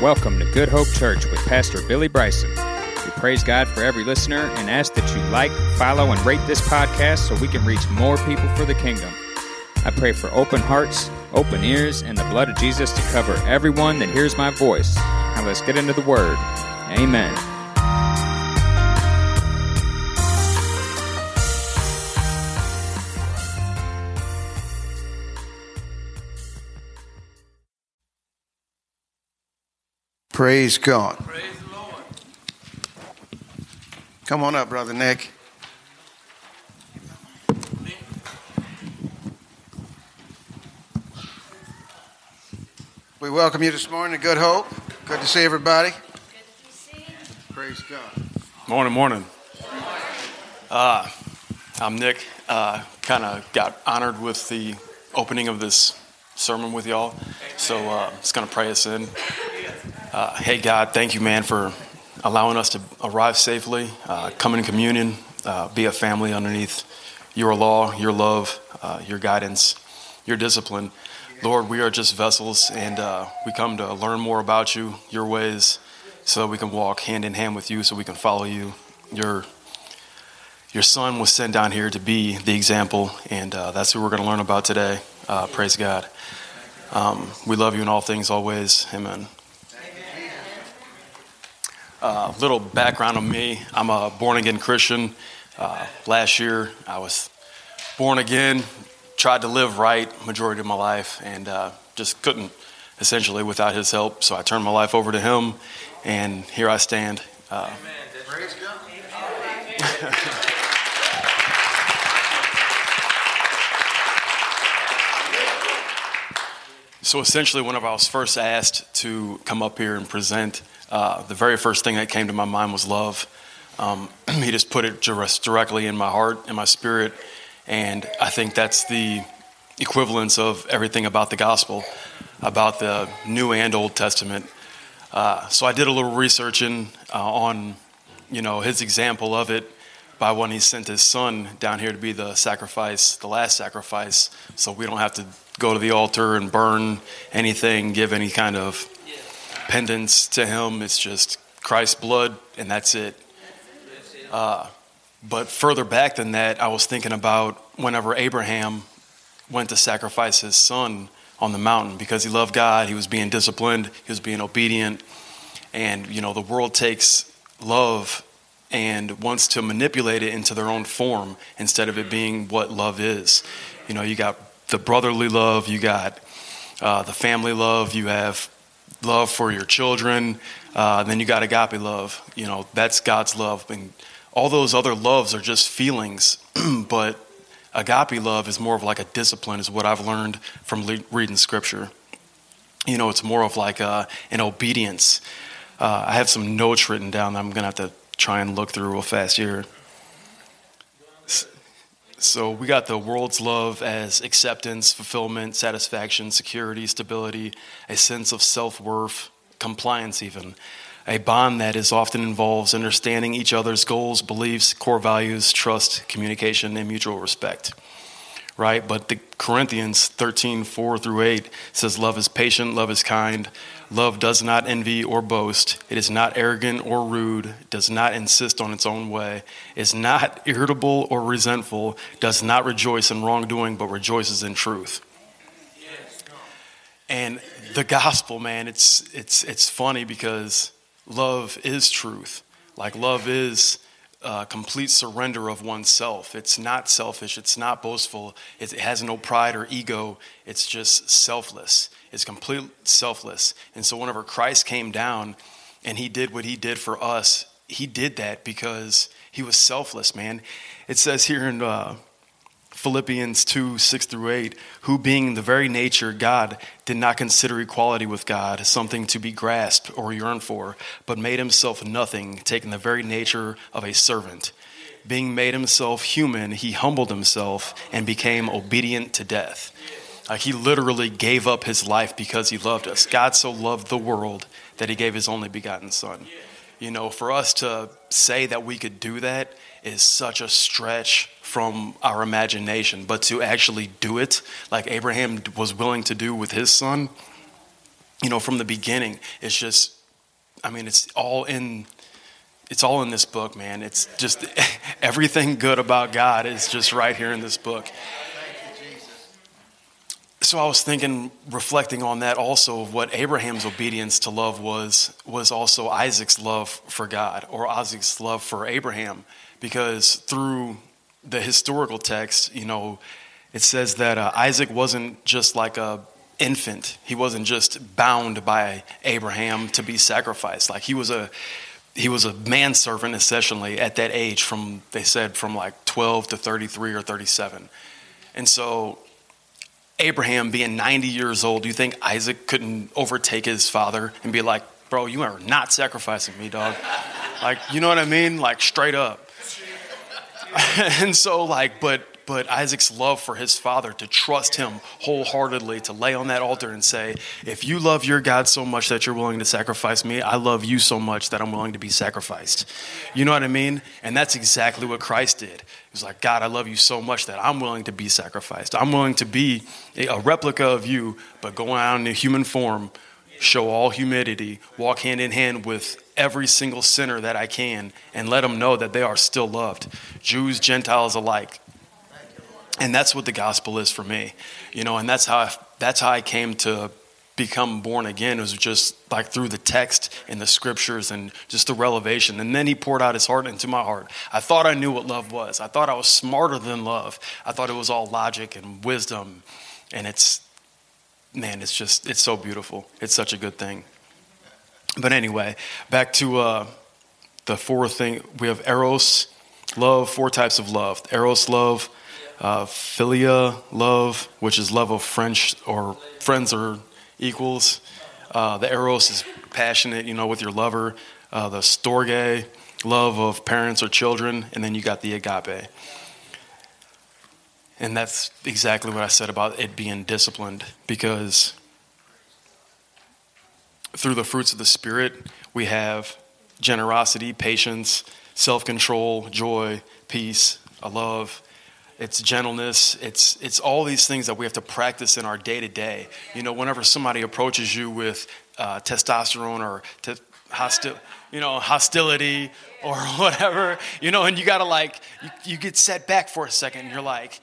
Welcome to Good Hope Church with Pastor Billy Bryson. We praise God for every listener and ask that you like, follow, and rate this podcast so we can reach more people for the kingdom. I pray for open hearts, open ears, and the blood of Jesus to cover everyone that hears my voice. Now let's get into the Word. Amen. Praise God. Praise. Come on up, Brother Nick. We welcome you this morning to Good Hope. Good to see everybody. Praise God. Morning, morning. Uh, I'm Nick. Uh, kind of got honored with the opening of this sermon with y'all. So uh, just going to pray us in. Uh, hey, God, thank you, man, for allowing us to arrive safely, uh, come in communion, uh, be a family underneath your law, your love, uh, your guidance, your discipline. Lord, we are just vessels, and uh, we come to learn more about you, your ways, so we can walk hand in hand with you, so we can follow you. Your your son was sent down here to be the example, and uh, that's who we're going to learn about today. Praise God. Um, we love you in all things, always. Amen. A uh, little background on me I'm a born again Christian. Uh, last year, I was born again, tried to live right majority of my life, and uh, just couldn't essentially without his help. So I turned my life over to him, and here I stand. Uh, Praise God. So essentially, whenever I was first asked to come up here and present, uh, the very first thing that came to my mind was love. Um, he just put it directly in my heart and my spirit, and I think that's the equivalence of everything about the gospel, about the New and Old Testament. Uh, so I did a little researching uh, on, you know, his example of it by when he sent his son down here to be the sacrifice, the last sacrifice, so we don't have to go to the altar and burn anything, give any kind of pendants to him. It's just Christ's blood, and that's it. Uh, but further back than that, I was thinking about whenever Abraham went to sacrifice his son on the mountain because he loved God, he was being disciplined, he was being obedient, and you know the world takes love and wants to manipulate it into their own form instead of it being what love is. You know, you got the brotherly love, you got uh, the family love, you have love for your children, uh, then you got agape love. You know, that's God's love. And all those other loves are just feelings, but agape love is more of like a discipline, is what I've learned from le- reading scripture. You know, it's more of like a, uh, an obedience. Uh, I have some notes written down that I'm going to have to try and look through real fast here. So we got the world's love as acceptance, fulfillment, satisfaction, security, stability, a sense of self worth, compliance, even. A bond that is often involves understanding each other's goals, beliefs, core values, trust, communication, and mutual respect. Right? But the Corinthians 13, 4 through 8 says, Love is patient, love is kind. Love does not envy or boast. It is not arrogant or rude, does not insist on its own way, is not irritable or resentful, does not rejoice in wrongdoing, but rejoices in truth. And the gospel, man, it's it's it's funny because love is truth. Like love is complete surrender of oneself. It's not selfish. It's not boastful. It has no pride or ego. It's just selfless is completely selfless. And so, whenever Christ came down and he did what he did for us, he did that because he was selfless, man. It says here in uh, Philippians 2 6 through 8, who being the very nature God did not consider equality with God something to be grasped or yearned for, but made himself nothing, taking the very nature of a servant. Being made himself human, he humbled himself and became obedient to death uh, he literally gave up his life because he loved us. God so loved the world that he gave his only begotten son. You know, for us to say that we could do that is such a stretch from our imagination, but to actually do it like Abraham was willing to do with his son, you know, from the beginning. It's just, I mean, it's all in. It's all in this book, man. It's just everything good about God is just right here in this book. So I was thinking, reflecting on that also, of what Abraham's obedience to love was, was also Isaac's love for God or Isaac's love for Abraham. Because through the historical text, you know, it says that uh, Isaac wasn't just like a infant. He wasn't just bound by Abraham to be sacrificed. Like he was a he was a manservant essentially at that age from they said from like 12 to 33 or 37. And so Abraham being 90 years old, do you think Isaac couldn't overtake his father and be like, "Bro, you are not sacrificing me, dog." like, you know what I mean? Like straight up. and so like but but Isaac's love for his father to trust him wholeheartedly, to lay on that altar and say, If you love your God so much that you're willing to sacrifice me, I love you so much that I'm willing to be sacrificed. You know what I mean? And that's exactly what Christ did. He was like, God, I love you so much that I'm willing to be sacrificed. I'm willing to be a replica of you, but go out in a human form, show all humility, walk hand in hand with every single sinner that I can, and let them know that they are still loved, Jews, Gentiles alike and that's what the gospel is for me you know and that's how I, that's how i came to become born again it was just like through the text and the scriptures and just the revelation. And then he poured out his heart into my heart. I thought i knew what love was. I thought i was smarter than love. I thought it was all logic and wisdom. And it's man it's just it's so beautiful. It's such a good thing. But anyway back to uh, the four thing we have eros love four types of love. Eros love uh, philia love, which is love of French or friends or equals. Uh, the eros is passionate, you know, with your lover. Uh, the storge, love of parents or children, and then you got the agape. And that's exactly what I said about it being disciplined, because through the fruits of the Spirit, we have generosity, patience, self control, joy, peace, a love, it's gentleness, it's, it's all these things that we have to practice in our day to day. You know, whenever somebody approaches you with uh, testosterone or te- hostil, you know, hostility or whatever, you know, and you gotta like, you, you get set back for a second and you're like,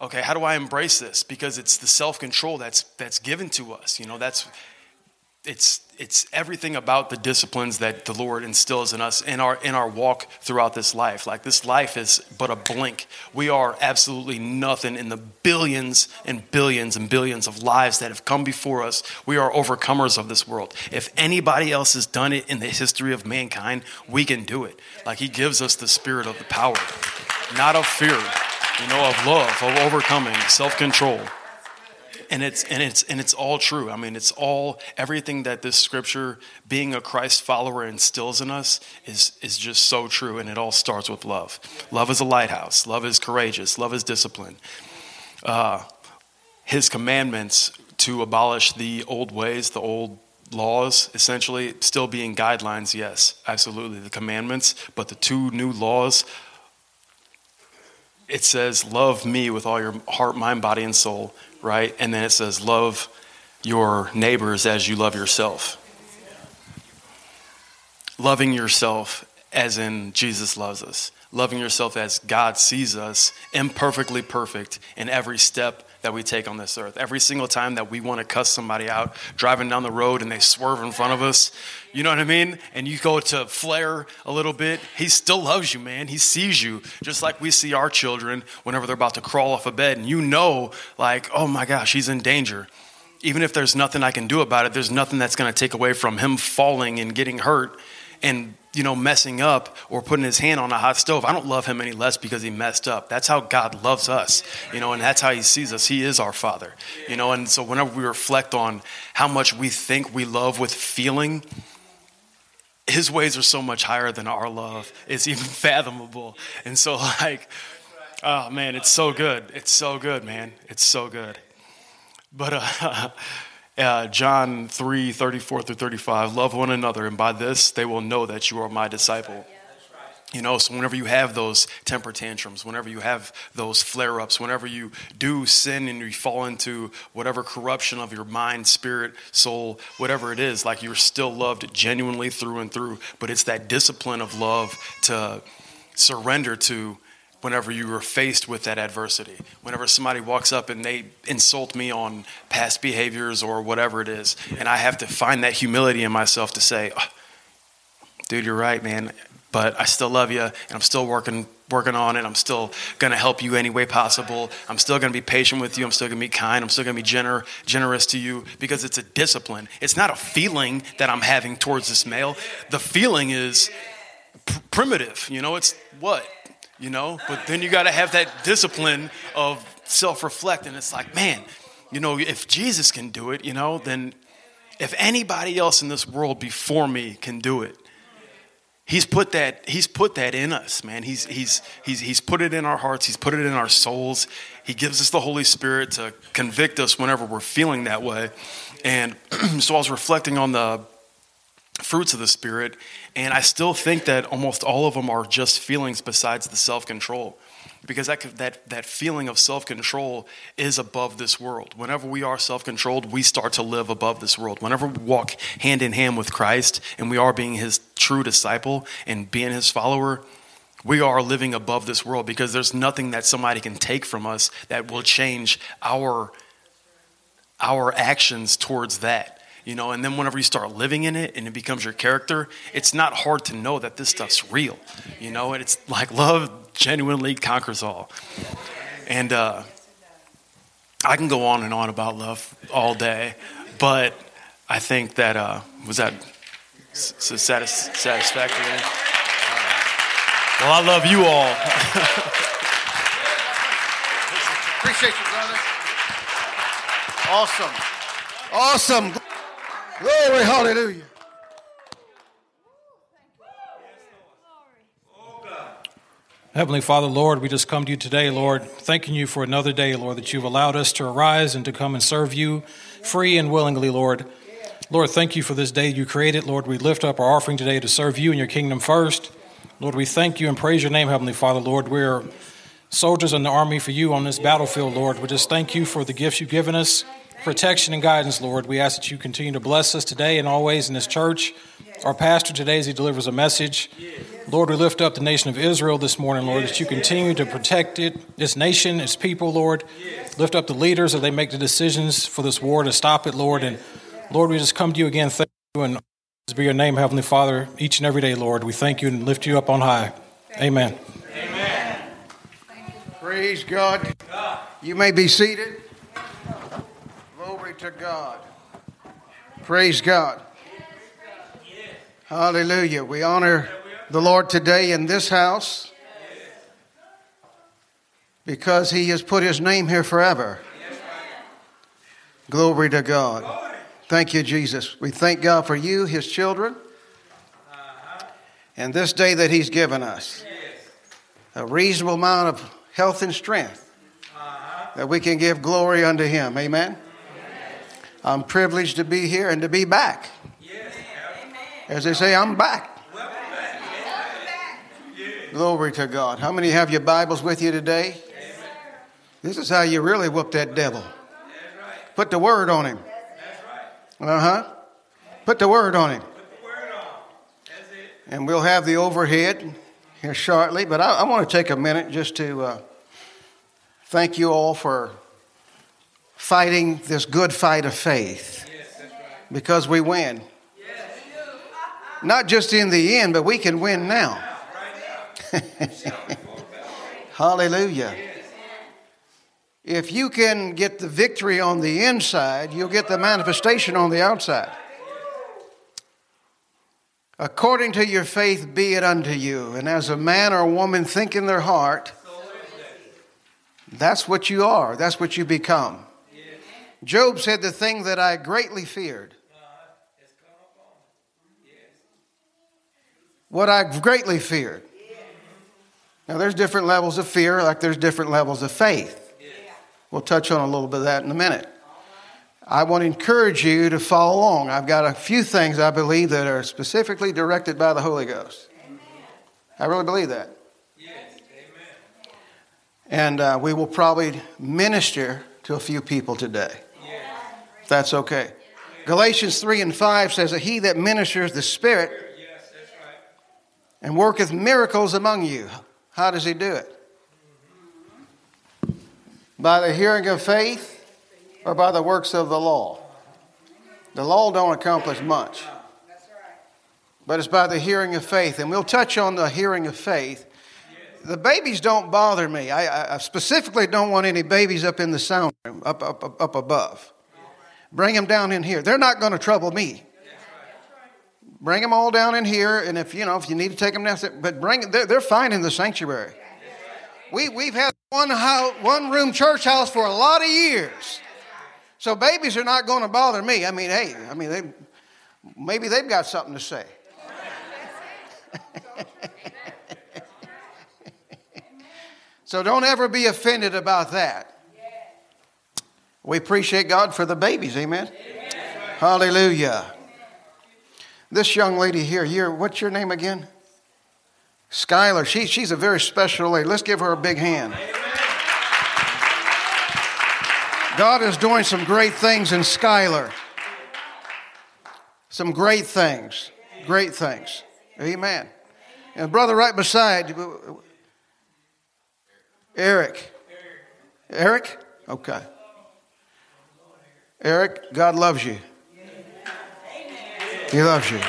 okay, how do I embrace this? Because it's the self control that's, that's given to us. You know, that's, it's it's everything about the disciplines that the Lord instills in us in our in our walk throughout this life. Like this life is but a blink. We are absolutely nothing in the billions and billions and billions of lives that have come before us. We are overcomers of this world. If anybody else has done it in the history of mankind, we can do it. Like he gives us the spirit of the power, not of fear, you know, of love, of overcoming, self-control and it's and it's and it's all true. I mean, it's all everything that this scripture, being a Christ follower, instills in us is is just so true. And it all starts with love. Love is a lighthouse. Love is courageous. Love is discipline. Uh, his commandments to abolish the old ways, the old laws, essentially, still being guidelines. Yes, absolutely, the commandments, but the two new laws it says, Love me with all your heart, mind, body, and soul right? And then it says, love your neighbors as you love yourself. Loving yourself as in Jesus loves us. Loving yourself as God sees us, imperfectly perfect in every step that we take on this earth. Every single time that we want to cuss somebody out, driving down the road and they swerve in front of us, you know what I mean? And you go to flare a little bit, he still loves you, man. He sees you, just like we see our children whenever they're about to crawl off a bed. And you know, like, oh my gosh, he's in danger. Even if there's nothing I can do about it, there's nothing that's going to take away from him falling and getting hurt and you know, messing up or putting his hand on a hot stove. I don't love him any less because he messed up. That's how God loves us, you know, and that's how he sees us. He is our Father, you know, and so whenever we reflect on how much we think we love with feeling, his ways are so much higher than our love. It's even fathomable. And so, like, oh man, it's so good. It's so good, man. It's so good. But, uh, uh, John 3 34 through 35, love one another, and by this they will know that you are my disciple. You know, so whenever you have those temper tantrums, whenever you have those flare ups, whenever you do sin and you fall into whatever corruption of your mind, spirit, soul, whatever it is, like you're still loved genuinely through and through. But it's that discipline of love to surrender to whenever you are faced with that adversity. Whenever somebody walks up and they insult me on past behaviors or whatever it is, and I have to find that humility in myself to say, oh, dude, you're right, man but I still love you and I'm still working working on it. I'm still going to help you any way possible. I'm still going to be patient with you. I'm still going to be kind. I'm still going to be gener- generous to you because it's a discipline. It's not a feeling that I'm having towards this male. The feeling is pr- primitive. You know, it's what? You know, but then you got to have that discipline of self reflect. And it's like, man, you know, if Jesus can do it, you know, then if anybody else in this world before me can do it, He's put that, he's put that in us, man. He's, he's, he's, he's put it in our hearts. He's put it in our souls. He gives us the Holy Spirit to convict us whenever we're feeling that way. And so I was reflecting on the fruits of the Spirit, and I still think that almost all of them are just feelings besides the self control because that, that, that feeling of self control is above this world. Whenever we are self controlled, we start to live above this world. Whenever we walk hand in hand with Christ and we are being his true disciple and being his follower, we are living above this world because there's nothing that somebody can take from us that will change our, our actions towards that you know and then whenever you start living in it and it becomes your character it's not hard to know that this stuff's real you know and it's like love genuinely conquers all. And uh, I can go on and on about love all day, but I think that uh, was that satis- satisfactory. Uh, well, I love you all. Appreciate you, brother. Awesome. Awesome. Glory, hallelujah. Heavenly Father, Lord, we just come to you today, Lord, thanking you for another day, Lord, that you've allowed us to arise and to come and serve you free and willingly, Lord. Lord, thank you for this day you created. Lord, we lift up our offering today to serve you and your kingdom first. Lord, we thank you and praise your name, Heavenly Father, Lord. We're soldiers in the army for you on this battlefield, Lord. We just thank you for the gifts you've given us, protection and guidance, Lord. We ask that you continue to bless us today and always in this church. Our pastor today, as he delivers a message, Lord, we lift up the nation of Israel this morning, Lord, that you continue to protect it, this nation, its people, Lord. Lift up the leaders as they make the decisions for this war to stop it, Lord. And Lord, we just come to you again. Thank you and be your name, Heavenly Father, each and every day, Lord. We thank you and lift you up on high. Amen. Amen. Praise God. You may be seated. Glory to God. Praise God. Hallelujah. We honor the Lord today in this house because He has put His name here forever. Glory to God. Thank you, Jesus. We thank God for you, His children, and this day that He's given us. A reasonable amount of health and strength that we can give glory unto Him. Amen. I'm privileged to be here and to be back. As they say, I'm back. Glory to God. How many have your Bibles with you today? This is how you really whoop that devil. Put the word on him. Uh huh. Put the word on him. And we'll have the overhead here shortly. But I, I want to take a minute just to uh, thank you all for fighting this good fight of faith. Because we win. Not just in the end, but we can win now. Hallelujah. If you can get the victory on the inside, you'll get the manifestation on the outside. According to your faith, be it unto you. And as a man or a woman think in their heart, that's what you are, that's what you become. Job said, The thing that I greatly feared. What I greatly feared now, there's different levels of fear, like there's different levels of faith. We'll touch on a little bit of that in a minute. I want to encourage you to follow along. I've got a few things I believe that are specifically directed by the Holy Ghost. I really believe that. Yes, and uh, we will probably minister to a few people today. That's okay. Galatians 3 and 5 says that he that ministers the Spirit and worketh miracles among you. How does he do it? By the hearing of faith or by the works of the law? The law don't accomplish much. But it's by the hearing of faith. And we'll touch on the hearing of faith the babies don't bother me. I, I, specifically don't want any babies up in the sound room, up, up, up above. Bring them down in here. They're not going to trouble me. Bring them all down in here, and if you know if you need to take them down, but bring they're, they're fine in the sanctuary. We we've had one house, one room church house for a lot of years, so babies are not going to bother me. I mean, hey, I mean they maybe they've got something to say. So don't ever be offended about that. We appreciate God for the babies, amen? amen. Hallelujah. This young lady here, you're, what's your name again? Skylar. She, she's a very special lady. Let's give her a big hand. God is doing some great things in Skylar. Some great things. Great things. Amen. And brother right beside, Eric. Eric? Okay. Eric, God loves you. He loves you.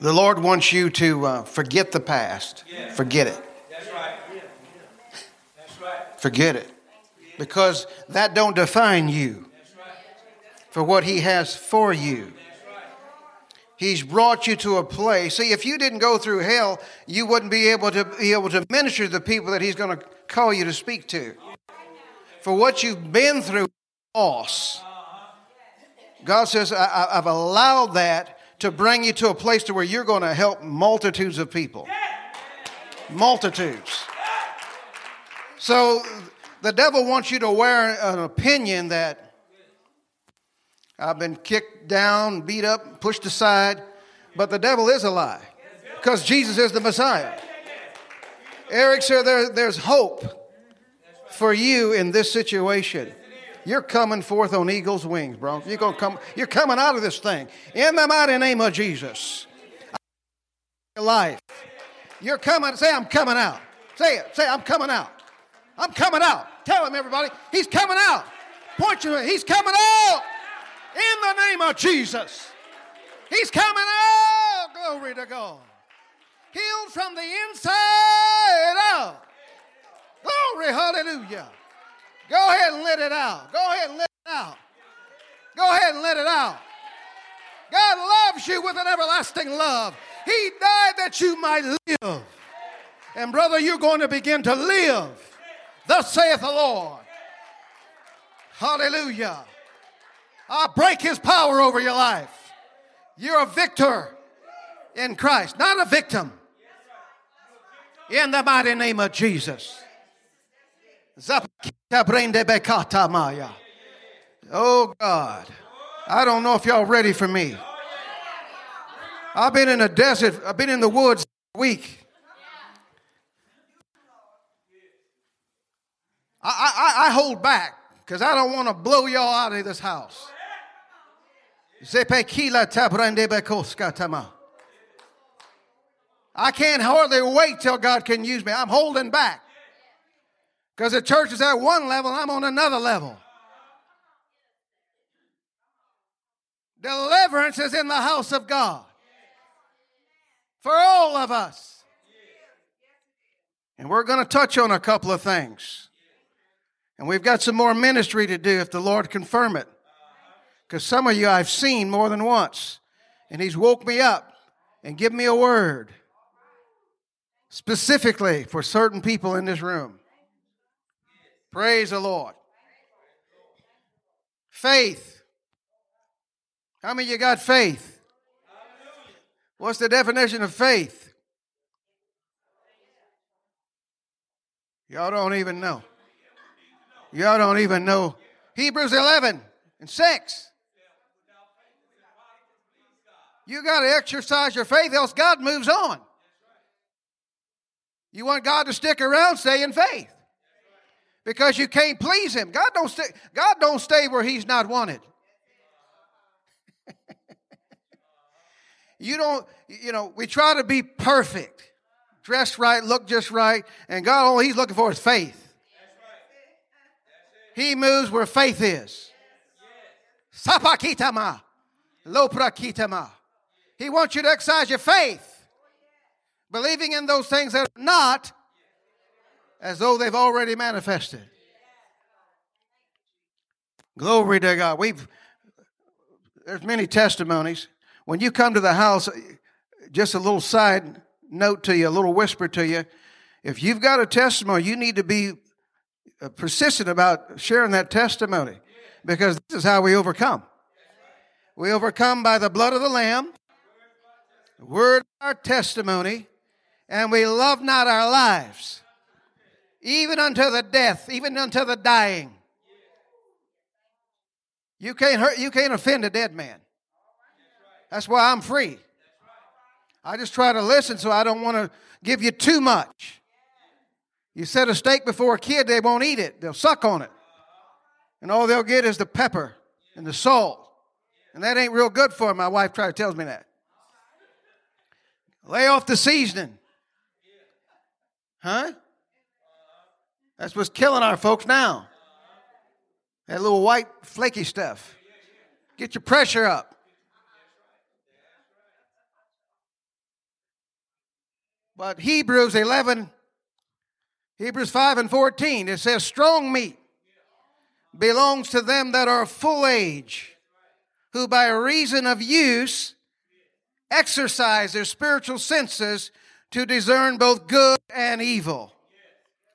The Lord wants you to uh, forget the past. Forget it. That's right. That's Forget it. Because that don't define you for what he has for you. He's brought you to a place. See, if you didn't go through hell, you wouldn't be able to be able to minister to the people that He's going to call you to speak to. For what you've been through, loss. God says, I, have allowed that to bring you to a place to where you're going to help multitudes of people. Multitudes. So the devil wants you to wear an opinion that I've been kicked down, beat up, pushed aside, but the devil is a lie because Jesus is the Messiah. Eric sir, there, there's hope for you in this situation. You're coming forth on eagle's wings, bro. You're gonna come. You're coming out of this thing in the mighty name of Jesus. Life. You're coming. Say, I'm coming out. Say it. Say, I'm coming out. I'm coming out. Tell him, everybody. He's coming out. Point. To him. He's coming out in the name of Jesus. He's coming out. Glory to God. Healed from the inside out. Glory, hallelujah. Go ahead and let it out. Go ahead and let it out. Go ahead and let it out. God loves you with an everlasting love. He died that you might live. And brother, you're going to begin to live. Thus saith the Lord. Hallelujah. I break his power over your life. You're a victor in Christ, not a victim. In the mighty name of Jesus. Oh God. I don't know if y'all ready for me. I've been in a desert, I've been in the woods a week. I, I, I hold back because I don't want to blow y'all out of this house. I can't hardly wait till God can use me. I'm holding back. Because the church is at one level, I'm on another level. Deliverance is in the house of God for all of us. And we're going to touch on a couple of things. And we've got some more ministry to do if the Lord confirm it. Because some of you I've seen more than once. And He's woke me up and given me a word specifically for certain people in this room. Praise the Lord. Faith. How many of you got faith? What's the definition of faith? Y'all don't even know. Y'all don't even know. Hebrews 11 and 6. You got to exercise your faith, else God moves on. You want God to stick around, stay in faith. Because you can't please Him. God don't stay, God don't stay where He's not wanted. you don't, you know, we try to be perfect, dress right, look just right, and God all He's looking for is faith. He moves where faith is. Sapakitama. Loprakitama. He wants you to exercise your faith, believing in those things that are not as though they've already manifested. Glory to God. We've there's many testimonies. When you come to the house, just a little side note to you, a little whisper to you. If you've got a testimony, you need to be uh, persistent about sharing that testimony because this is how we overcome. We overcome by the blood of the Lamb, word our testimony, and we love not our lives, even unto the death, even unto the dying. You can't hurt, you can't offend a dead man. That's why I'm free. I just try to listen so I don't want to give you too much. You set a steak before a kid, they won't eat it. They'll suck on it. And all they'll get is the pepper and the salt. And that ain't real good for them. My wife tries to tells me that. Lay off the seasoning. Huh? That's what's killing our folks now. That little white flaky stuff. Get your pressure up. But Hebrews 11, Hebrews 5 and 14, it says, strong meat belongs to them that are full age, who by reason of use exercise their spiritual senses to discern both good and evil.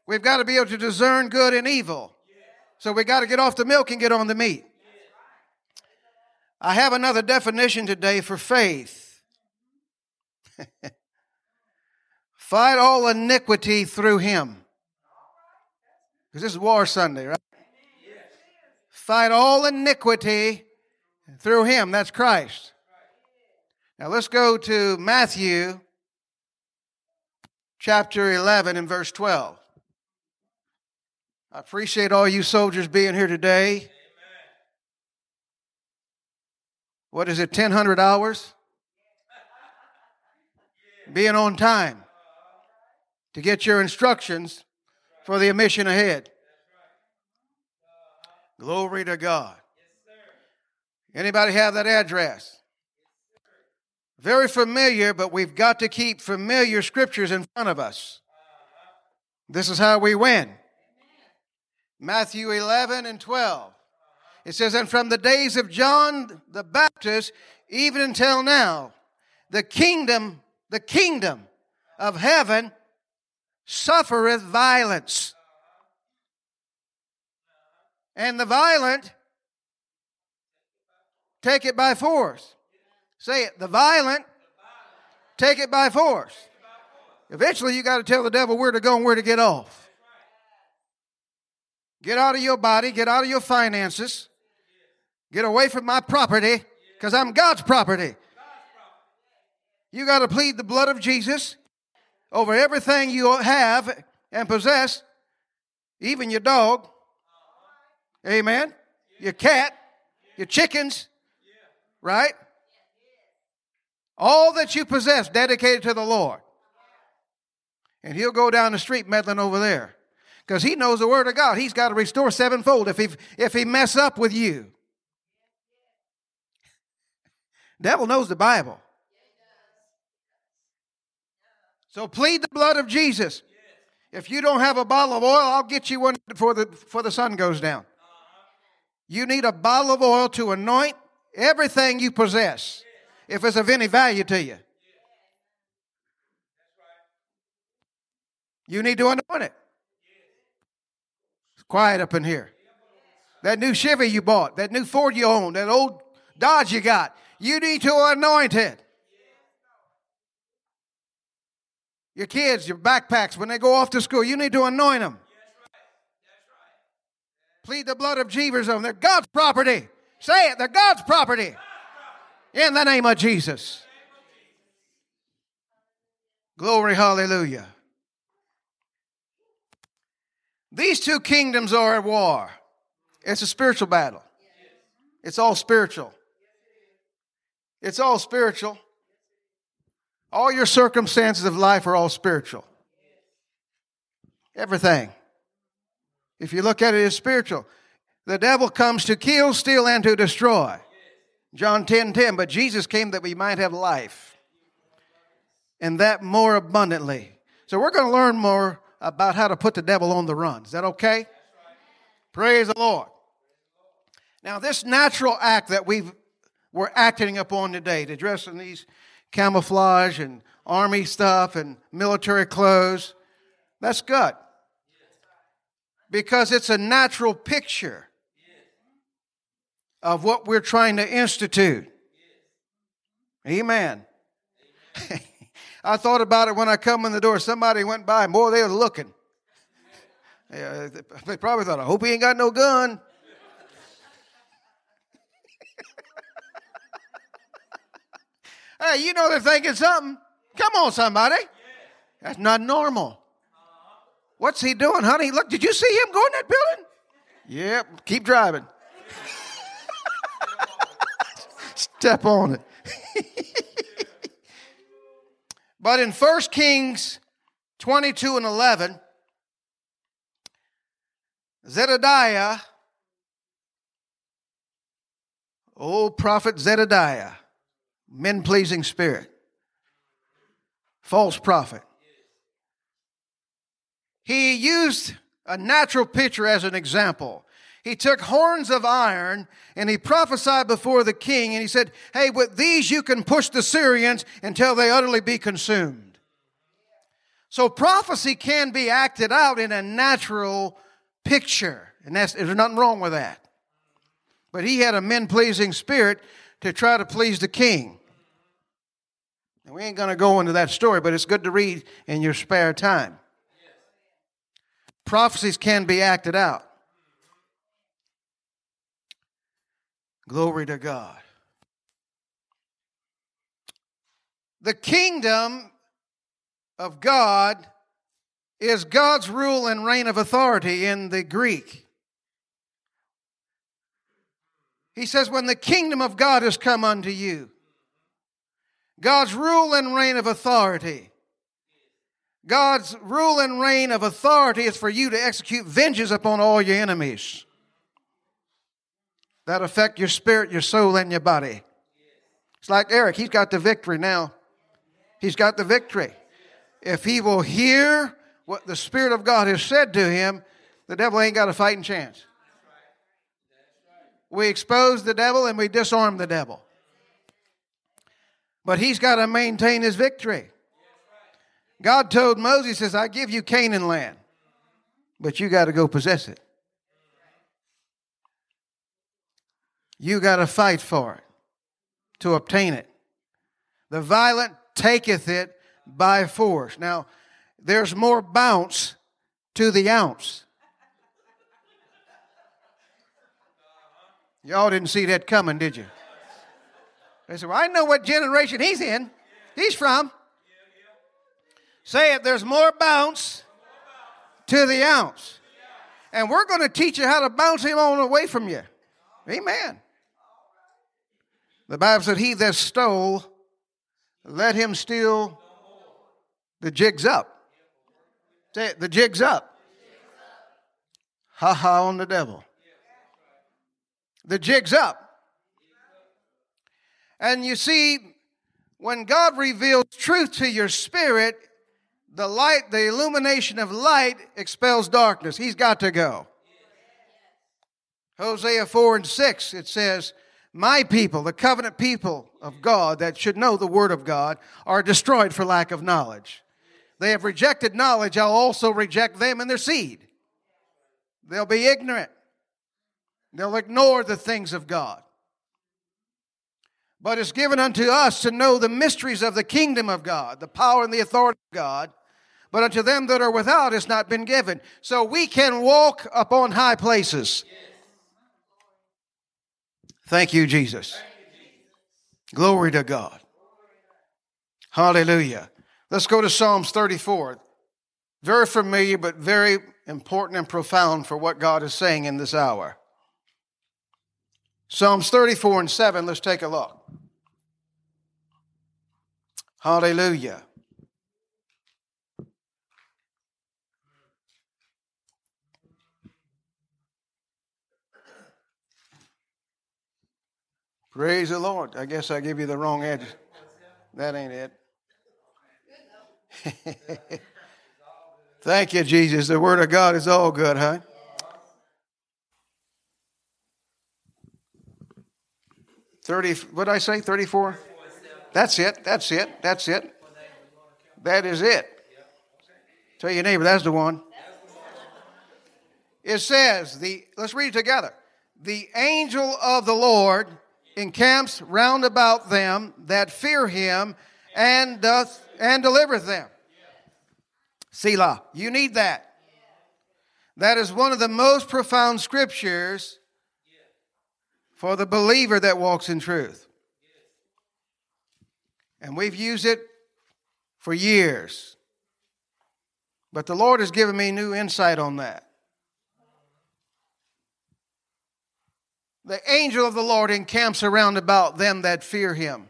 We've got to be able to discern good and evil. So we got to get off the milk and get on the meat. I have another definition today for faith. Fight all iniquity through him. Because this is War Sunday, right? Fight all iniquity through him. That's Christ. Now let's go to Matthew chapter 11 and verse 12. I appreciate all you soldiers being here today. What is it, 1,000 hours? Being on time to get your instructions for the mission ahead. Glory to God. Anybody have that address? Very familiar, but we've got to keep familiar scriptures in front of us. This is how we win. Matthew 11 and 12. It says, And from the days of John the Baptist, even until now, the kingdom, the kingdom of heaven suffereth violence. And the violent take it by force. Say it, the violent take it by force. Eventually, you got to tell the devil where to go and where to get off. Get out of your body, get out of your finances, get away from my property because I'm God's property. You got to plead the blood of Jesus over everything you have and possess, even your dog. Amen. Your cat, your chickens, right? All that you possess dedicated to the Lord. And he'll go down the street meddling over there because he knows the word of God. He's got to restore sevenfold if he if he mess up with you. Devil knows the Bible. So plead the blood of Jesus. If you don't have a bottle of oil, I'll get you one before the before the sun goes down. You need a bottle of oil to anoint everything you possess, if it's of any value to you. You need to anoint it. It's quiet up in here. That new Chevy you bought, that new Ford you own, that old Dodge you got, you need to anoint it. Your kids, your backpacks, when they go off to school, you need to anoint them. Plead the blood of Jesus on them. They're God's property. Say it, they're God's property. In the name of Jesus. Glory, hallelujah. These two kingdoms are at war. It's a spiritual battle. It's all spiritual. It's all spiritual. All your circumstances of life are all spiritual. Everything. If you look at it spiritual, the devil comes to kill, steal, and to destroy. John 10 10, but Jesus came that we might have life, and that more abundantly. So we're going to learn more about how to put the devil on the run. Is that okay? Praise the Lord. Now, this natural act that we we're acting upon today, to dress in these camouflage and army stuff and military clothes, that's good. Because it's a natural picture of what we're trying to institute. Amen. I thought about it when I come in the door. Somebody went by, boy, they were looking. Yeah, they probably thought, I hope he ain't got no gun. hey, you know they're thinking something. Come on, somebody. That's not normal. What's he doing, honey? Look, did you see him go in that building? Yep, keep driving. Step on it. but in 1 Kings 22 and 11, Zebediah, old oh, prophet Zebediah, men pleasing spirit, false prophet. He used a natural picture as an example. He took horns of iron and he prophesied before the king and he said, Hey, with these you can push the Syrians until they utterly be consumed. So prophecy can be acted out in a natural picture, and that's, there's nothing wrong with that. But he had a men pleasing spirit to try to please the king. And we ain't going to go into that story, but it's good to read in your spare time. Prophecies can be acted out. Glory to God. The kingdom of God is God's rule and reign of authority in the Greek. He says, When the kingdom of God has come unto you, God's rule and reign of authority. God's rule and reign of authority is for you to execute vengeance upon all your enemies that affect your spirit, your soul, and your body. It's like Eric, he's got the victory now. He's got the victory. If he will hear what the Spirit of God has said to him, the devil ain't got a fighting chance. We expose the devil and we disarm the devil. But he's got to maintain his victory. God told Moses, says, I give you Canaan land, but you got to go possess it. You got to fight for it to obtain it. The violent taketh it by force. Now, there's more bounce to the ounce. Y'all didn't see that coming, did you? They said, Well, I know what generation he's in. He's from. Say it, there's more bounce to the ounce. And we're going to teach you how to bounce him on away from you. Amen. The Bible said, He that stole, let him steal. The jig's up. Say it, the jig's up. Ha ha on the devil. The jig's up. And you see, when God reveals truth to your spirit, the light, the illumination of light expels darkness. He's got to go. Hosea 4 and 6, it says, my people, the covenant people of God that should know the word of God, are destroyed for lack of knowledge. They have rejected knowledge, I'll also reject them and their seed. They'll be ignorant. They'll ignore the things of God. But it's given unto us to know the mysteries of the kingdom of God, the power and the authority of God. But unto them that are without, it's not been given. So we can walk upon high places. Thank you, Jesus. Glory to God. Hallelujah. Let's go to Psalms 34. Very familiar, but very important and profound for what God is saying in this hour. Psalms 34 and 7, let's take a look. Hallelujah. Praise the Lord. I guess I give you the wrong address. That ain't it. Thank you, Jesus. The Word of God is all good, huh? Thirty. What did I say? Thirty-four. That's it. That's it. That's it. That is it. Tell your neighbor that's the one. It says the. Let's read it together. The angel of the Lord encamps round about them that fear him and doth and delivereth them. Selah. You need that. That is one of the most profound scriptures for the believer that walks in truth. And we've used it for years. But the Lord has given me new insight on that. The angel of the Lord encamps around about them that fear him.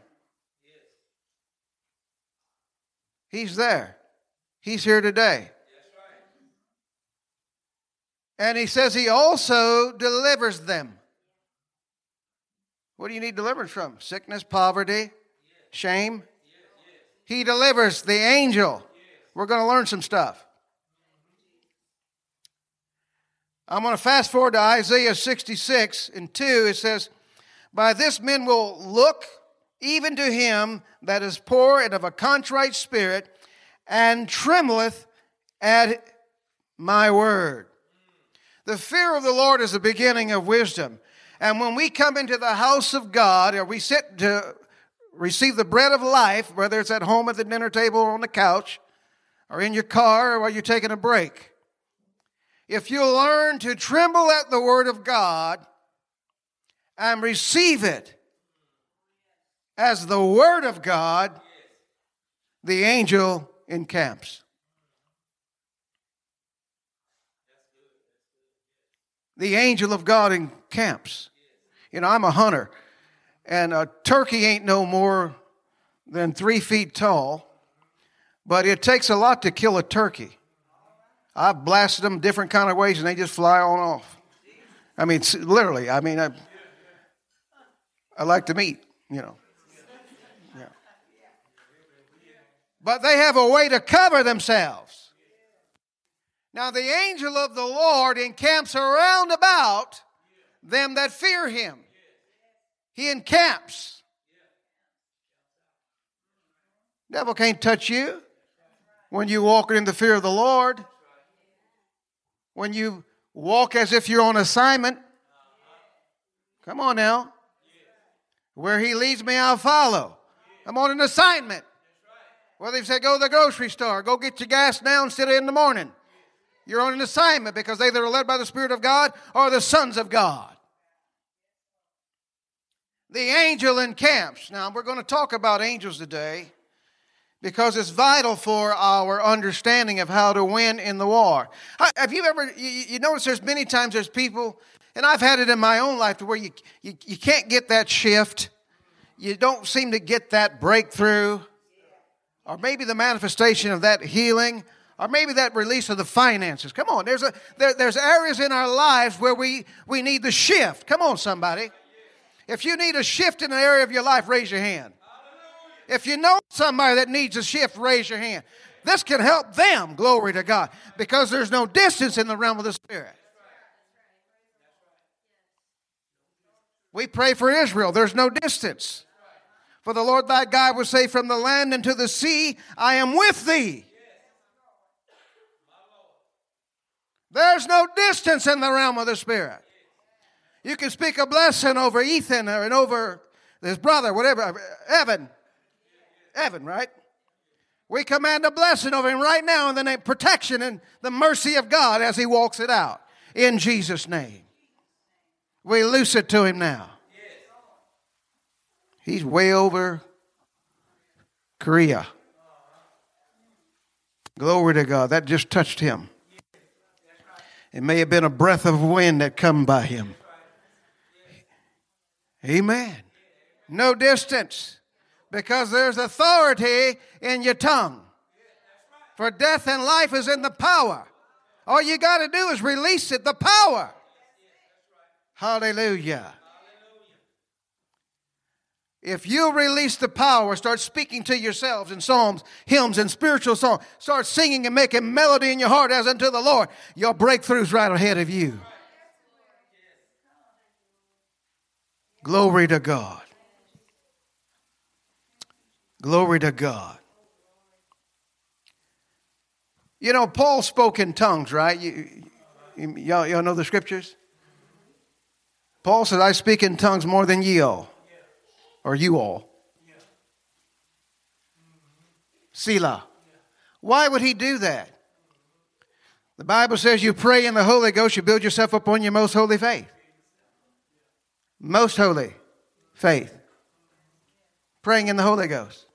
He's there. He's here today. And he says he also delivers them. What do you need deliverance from? Sickness, poverty, shame? He delivers the angel. We're going to learn some stuff. I'm going to fast forward to Isaiah 66 and 2. It says, By this men will look even to him that is poor and of a contrite spirit, and trembleth at my word. The fear of the Lord is the beginning of wisdom. And when we come into the house of God, or we sit to receive the bread of life, whether it's at home at the dinner table or on the couch, or in your car, or while you're taking a break, if you learn to tremble at the word of God and receive it as the word of God, the angel encamps. The angel of God encamps. You know, I'm a hunter, and a turkey ain't no more than three feet tall, but it takes a lot to kill a turkey. I've blasted them different kind of ways and they just fly on off. I mean, literally, I mean, I, I like to meet, you know. Yeah. But they have a way to cover themselves. Now, the angel of the Lord encamps around about them that fear him. He encamps. Devil can't touch you when you walk in the fear of the Lord when you walk as if you're on assignment. Come on now. Where he leads me, I'll follow. I'm on an assignment. Well, they say, go to the grocery store, go get your gas now instead of in the morning. You're on an assignment because they that are led by the Spirit of God are the sons of God. The angel encamps. Now, we're going to talk about angels today because it's vital for our understanding of how to win in the war. Have you ever, you, you notice there's many times there's people, and I've had it in my own life to where you, you, you can't get that shift. You don't seem to get that breakthrough, or maybe the manifestation of that healing, or maybe that release of the finances. Come on, there's, a, there, there's areas in our lives where we, we need the shift. Come on, somebody. If you need a shift in an area of your life, raise your hand. If you know somebody that needs a shift, raise your hand. This can help them, glory to God, because there's no distance in the realm of the Spirit. We pray for Israel, there's no distance. For the Lord thy God will say, From the land unto the sea, I am with thee. There's no distance in the realm of the Spirit. You can speak a blessing over Ethan and over his brother, whatever, Evan. Evan, right? We command a blessing over him right now in the name of protection and the mercy of God as he walks it out. In Jesus' name. We loose it to him now. He's way over Korea. Glory to God. That just touched him. It may have been a breath of wind that come by him. Amen. No distance because there's authority in your tongue. For death and life is in the power. All you got to do is release it, the power. Hallelujah. If you release the power, start speaking to yourselves in psalms, hymns, and spiritual songs, start singing and making melody in your heart as unto the Lord, your breakthrough's right ahead of you. Glory to God. Glory to God. You know, Paul spoke in tongues, right? You, y'all, y'all know the scriptures? Paul said, I speak in tongues more than ye all, or you all. Selah. Why would he do that? The Bible says you pray in the Holy Ghost, you build yourself up on your most holy faith. Most holy faith. Praying in the Holy Ghost.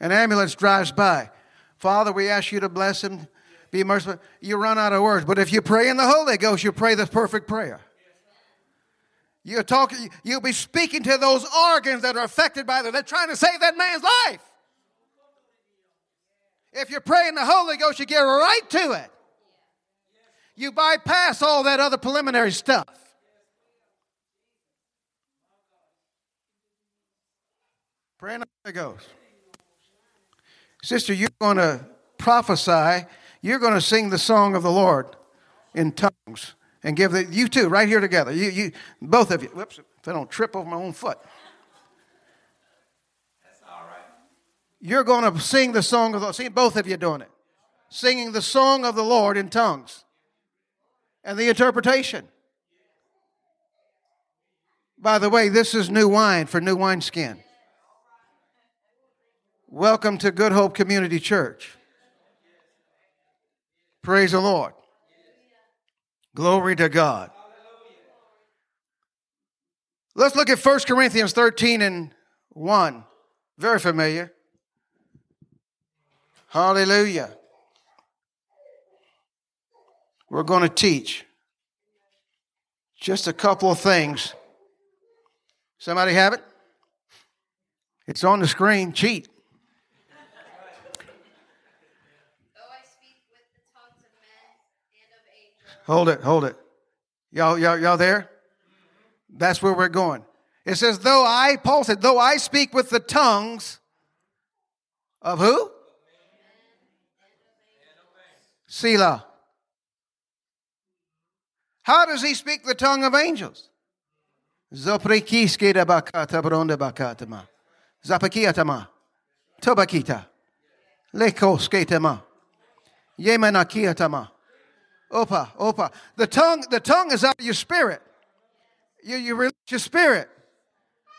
An ambulance drives by. Father, we ask you to bless him, be merciful. You run out of words. But if you pray in the Holy Ghost, you pray the perfect prayer. You're talking, you'll be speaking to those organs that are affected by that. They're trying to save that man's life. If you pray in the Holy Ghost, you get right to it. You bypass all that other preliminary stuff. Pray in the Holy Ghost. Sister, you're going to prophesy. You're going to sing the song of the Lord in tongues and give the, you two right here together. You, you, both of you. Whoops, if I don't trip over my own foot. That's all right. You're going to sing the song of the Lord. See, both of you doing it. Singing the song of the Lord in tongues and the interpretation. By the way, this is new wine for new wineskin. Welcome to Good Hope Community Church. Praise the Lord. Glory to God. Let's look at 1 Corinthians 13 and 1. Very familiar. Hallelujah. We're going to teach just a couple of things. Somebody have it? It's on the screen. Cheat. Hold it, hold it. Y'all, y'all, y'all there? That's where we're going. It says, though I, Paul said, though I speak with the tongues of who? Selah. How does he speak the tongue of angels? Zapakiatama. Tobakita. Leko skatema. Yemanakiatama. Opa, opa. The tongue, the tongue is out of your spirit. You, you release your spirit.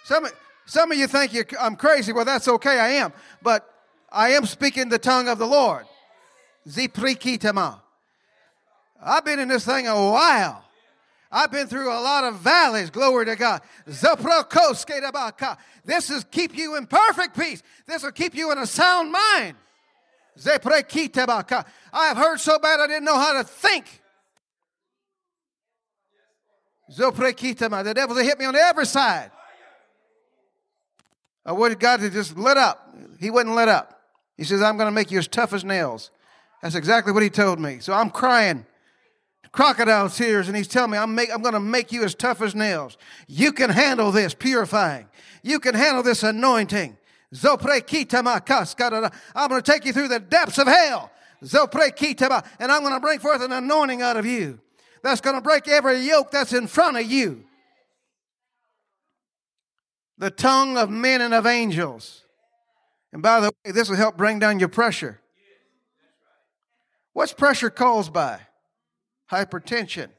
Some, some of you think you, I'm crazy. Well, that's okay, I am. But I am speaking the tongue of the Lord. Ziprikitama. I've been in this thing a while. I've been through a lot of valleys. Glory to God. This is keep you in perfect peace. This will keep you in a sound mind. I have heard so bad I didn't know how to think. The devil hit me on every side. I wanted God to just let up. He wouldn't let up. He says, I'm going to make you as tough as nails. That's exactly what he told me. So I'm crying crocodile tears, and he's telling me, I'm, make, I'm going to make you as tough as nails. You can handle this purifying. You can handle this anointing. I'm going to take you through the depths of hell. And I'm going to bring forth an anointing out of you that's going to break every yoke that's in front of you. The tongue of men and of angels. And by the way, this will help bring down your pressure. What's pressure caused by? Hypertension.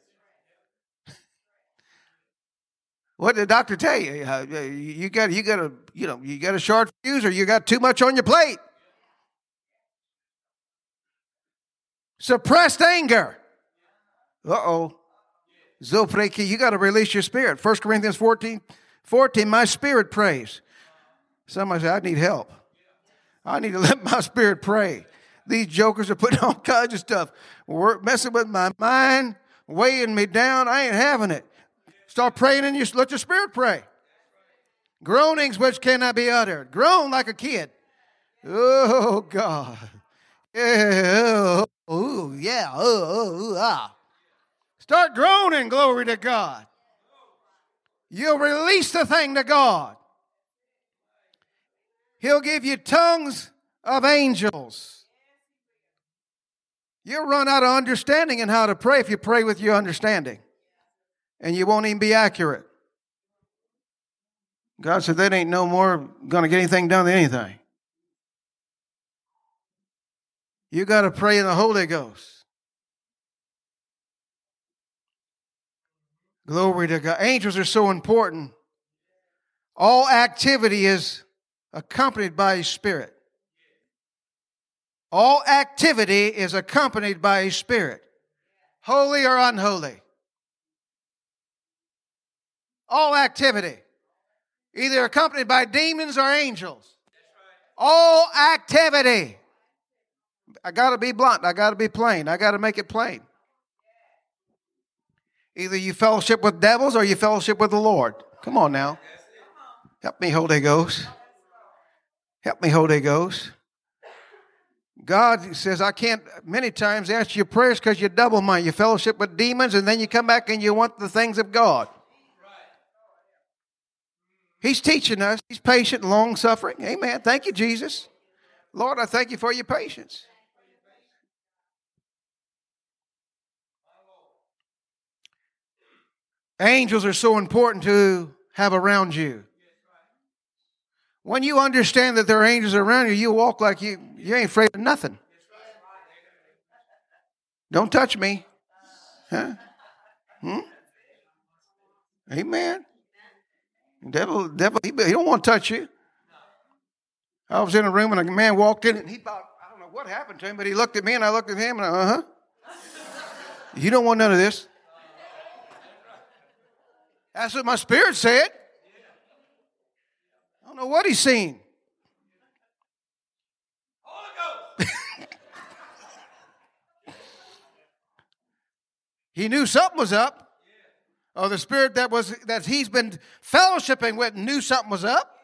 What did the doctor tell you? You got you got a you know you got a short fuse or you got too much on your plate. Suppressed anger. Uh oh. Zopreki, you got to release your spirit. 1 Corinthians 14, 14, my spirit prays. Somebody said, I need help. I need to let my spirit pray. These jokers are putting all kinds of stuff, We're messing with my mind, weighing me down. I ain't having it. Start praying and you let your spirit pray. Groanings which cannot be uttered. Groan like a kid. Oh God. Yeah. Oh, yeah. Oh, oh, ah. Start groaning, glory to God. You'll release the thing to God. He'll give you tongues of angels. You'll run out of understanding in how to pray if you pray with your understanding. And you won't even be accurate. God said that ain't no more going to get anything done than anything. You got to pray in the Holy Ghost. Glory to God. Angels are so important. All activity is accompanied by His Spirit. All activity is accompanied by His Spirit, holy or unholy. All activity, either accompanied by demons or angels. All activity. I got to be blunt. I got to be plain. I got to make it plain. Either you fellowship with devils or you fellowship with the Lord. Come on now. Help me, Holy Ghost. Help me, Holy Ghost. God says, I can't many times answer your prayers because you double mind. You fellowship with demons and then you come back and you want the things of God. He's teaching us. He's patient, and long suffering. Amen. Thank you, Jesus. Lord, I thank you for your patience. Angels are so important to have around you. When you understand that there are angels around you, you walk like you, you ain't afraid of nothing. Don't touch me. Huh? Hmm? Amen. Devil, devil, he, he don't want to touch you. I was in a room and a man walked in and he thought, I don't know what happened to him, but he looked at me and I looked at him and uh huh. You don't want none of this. That's what my spirit said. I don't know what he's seen. he knew something was up. Or the spirit that was that he's been fellowshipping with knew something was up.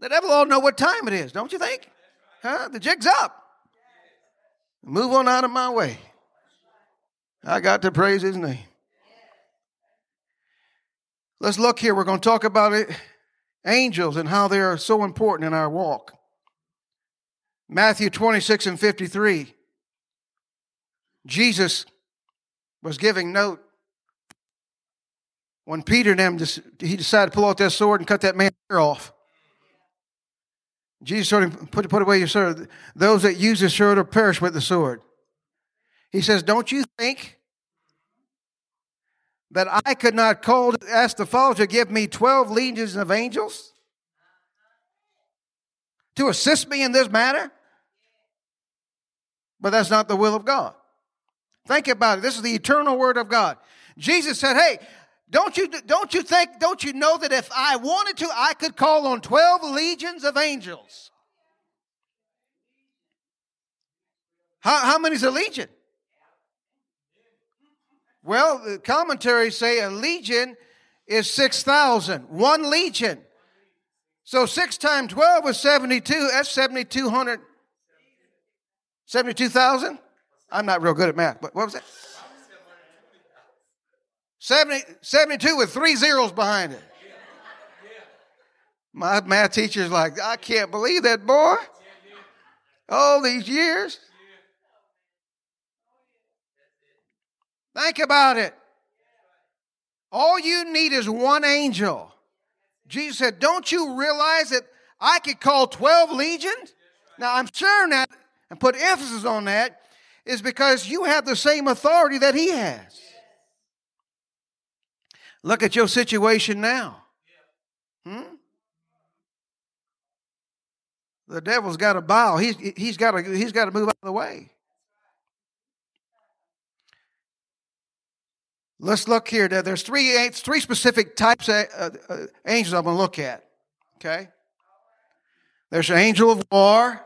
The devil all know what time it is, don't you think? Huh? The jig's up. Move on out of my way. I got to praise his name. Let's look here. We're going to talk about it, angels and how they are so important in our walk. Matthew 26 and 53. Jesus was giving note when Peter and them, he decided to pull out that sword and cut that man's ear off. Jesus told him, put, put away your sword. Those that use the sword will perish with the sword. He says, Don't you think that I could not call, ask the Father to give me 12 legions of angels to assist me in this matter? But that's not the will of God. Think about it. This is the eternal word of God. Jesus said, Hey, don't you, don't you think, don't you know that if I wanted to, I could call on 12 legions of angels? How, how many is a legion? Well, the commentaries say a legion is 6,000. One legion. So 6 times 12 is 72. That's 7,200. 72,000? I'm not real good at math, but what was that? 70, 72 with three zeros behind it. My math teacher's like, I can't believe that, boy. All these years. Think about it. All you need is one angel. Jesus said, Don't you realize that I could call 12 legions? Now, I'm sure that and put emphasis on that is because you have the same authority that he has. Look at your situation now. Hmm? The devil's got to bow. He's, he's got to he's got to move out of the way. Let's look here. There's three, three specific types of angels I'm going to look at. Okay? There's an angel of war.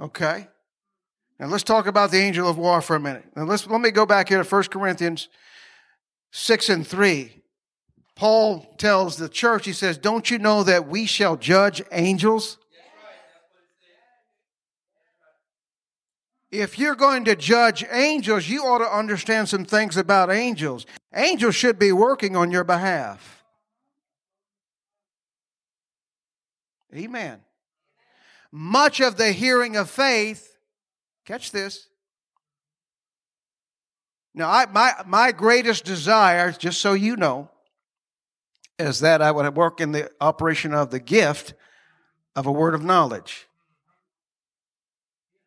Okay? Now let's talk about the angel of war for a minute. Now let's, let me go back here to 1 Corinthians 6 and 3. Paul tells the church, he says, Don't you know that we shall judge angels? If you're going to judge angels, you ought to understand some things about angels. Angels should be working on your behalf. Amen. Much of the hearing of faith, catch this. Now, I, my, my greatest desire, just so you know, is that I would work in the operation of the gift of a word of knowledge.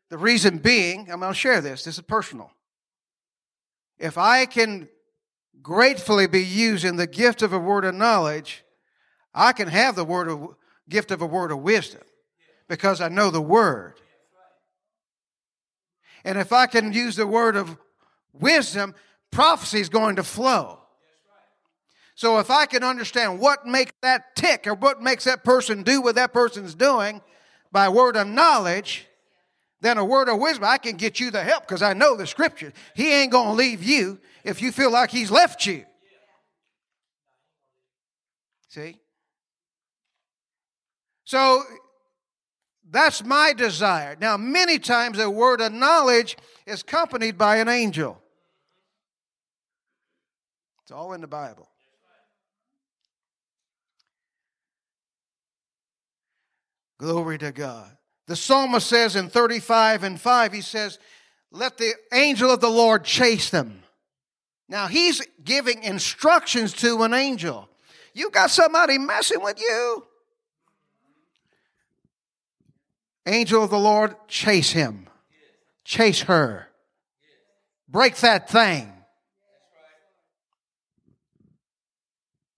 The reason being, I'm going to share this, this is personal. If I can gratefully be used in the gift of a word of knowledge, I can have the word of gift of a word of wisdom because I know the word. And if I can use the word of wisdom, prophecy is going to flow. So if I can understand what makes that tick or what makes that person do what that person's doing by word of knowledge, then a word of wisdom, I can get you the help because I know the scripture. He ain't going to leave you if you feel like he's left you. See? So that's my desire. Now, many times a word of knowledge is accompanied by an angel. It's all in the Bible. Glory to God. The psalmist says in 35 and 5, he says, Let the angel of the Lord chase them. Now he's giving instructions to an angel. You got somebody messing with you. Angel of the Lord, chase him. Chase her. Break that thing.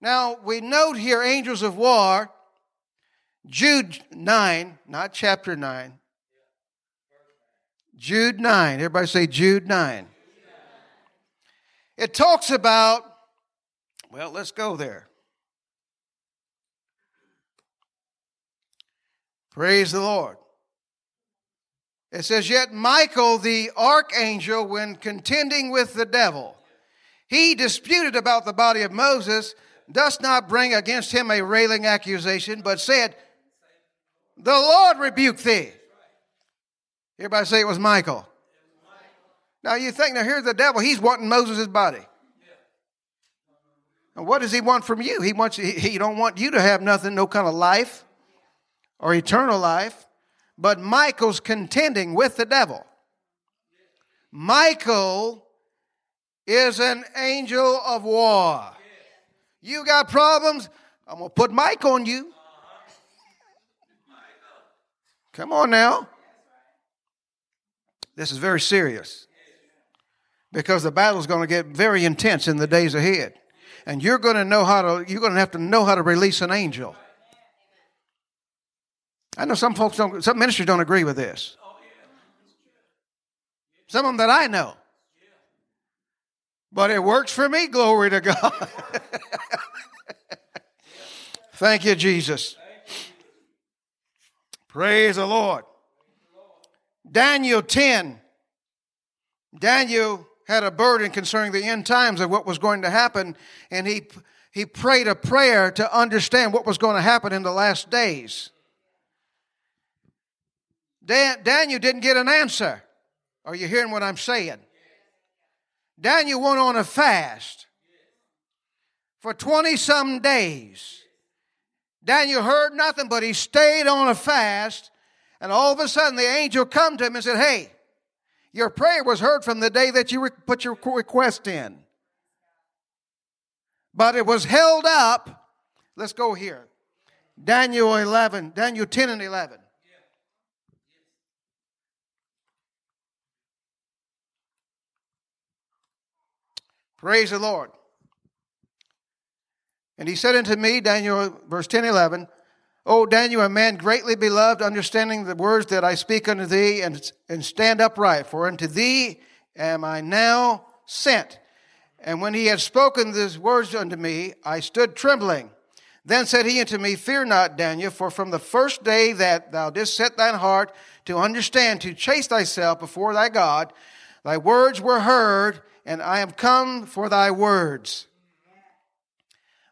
Now, we note here angels of war Jude 9, not chapter 9. Jude 9. Everybody say Jude 9. It talks about, well, let's go there. Praise the Lord. It says, Yet Michael the archangel, when contending with the devil, he disputed about the body of Moses, does not bring against him a railing accusation, but said, the Lord rebuke thee. Everybody say it was Michael. Now you think, now here's the devil, he's wanting Moses' body. And what does he want from you? He wants he, he don't want you to have nothing, no kind of life or eternal life. But Michael's contending with the devil. Michael is an angel of war. You got problems? I'm gonna put Mike on you. Come on now. This is very serious because the battle is going to get very intense in the days ahead. And you're going to know how to, you're going to have to know how to release an angel. I know some folks don't, some ministers don't agree with this. Some of them that I know. But it works for me, glory to God. Thank you, Jesus. Praise the Lord. Daniel 10. Daniel had a burden concerning the end times of what was going to happen, and he, he prayed a prayer to understand what was going to happen in the last days. Dan, Daniel didn't get an answer. Are you hearing what I'm saying? Daniel went on a fast for 20 some days. Daniel heard nothing, but he stayed on a fast. And all of a sudden, the angel come to him and said, Hey, your prayer was heard from the day that you put your request in. But it was held up. Let's go here. Daniel 11, Daniel 10 and 11. Praise the Lord. And he said unto me, Daniel, verse 10 11, O Daniel, a man greatly beloved, understanding the words that I speak unto thee, and, and stand upright. For unto thee am I now sent. And when he had spoken these words unto me, I stood trembling. Then said he unto me, Fear not, Daniel, for from the first day that thou didst set thine heart to understand, to chase thyself before thy God, thy words were heard, and I am come for thy words.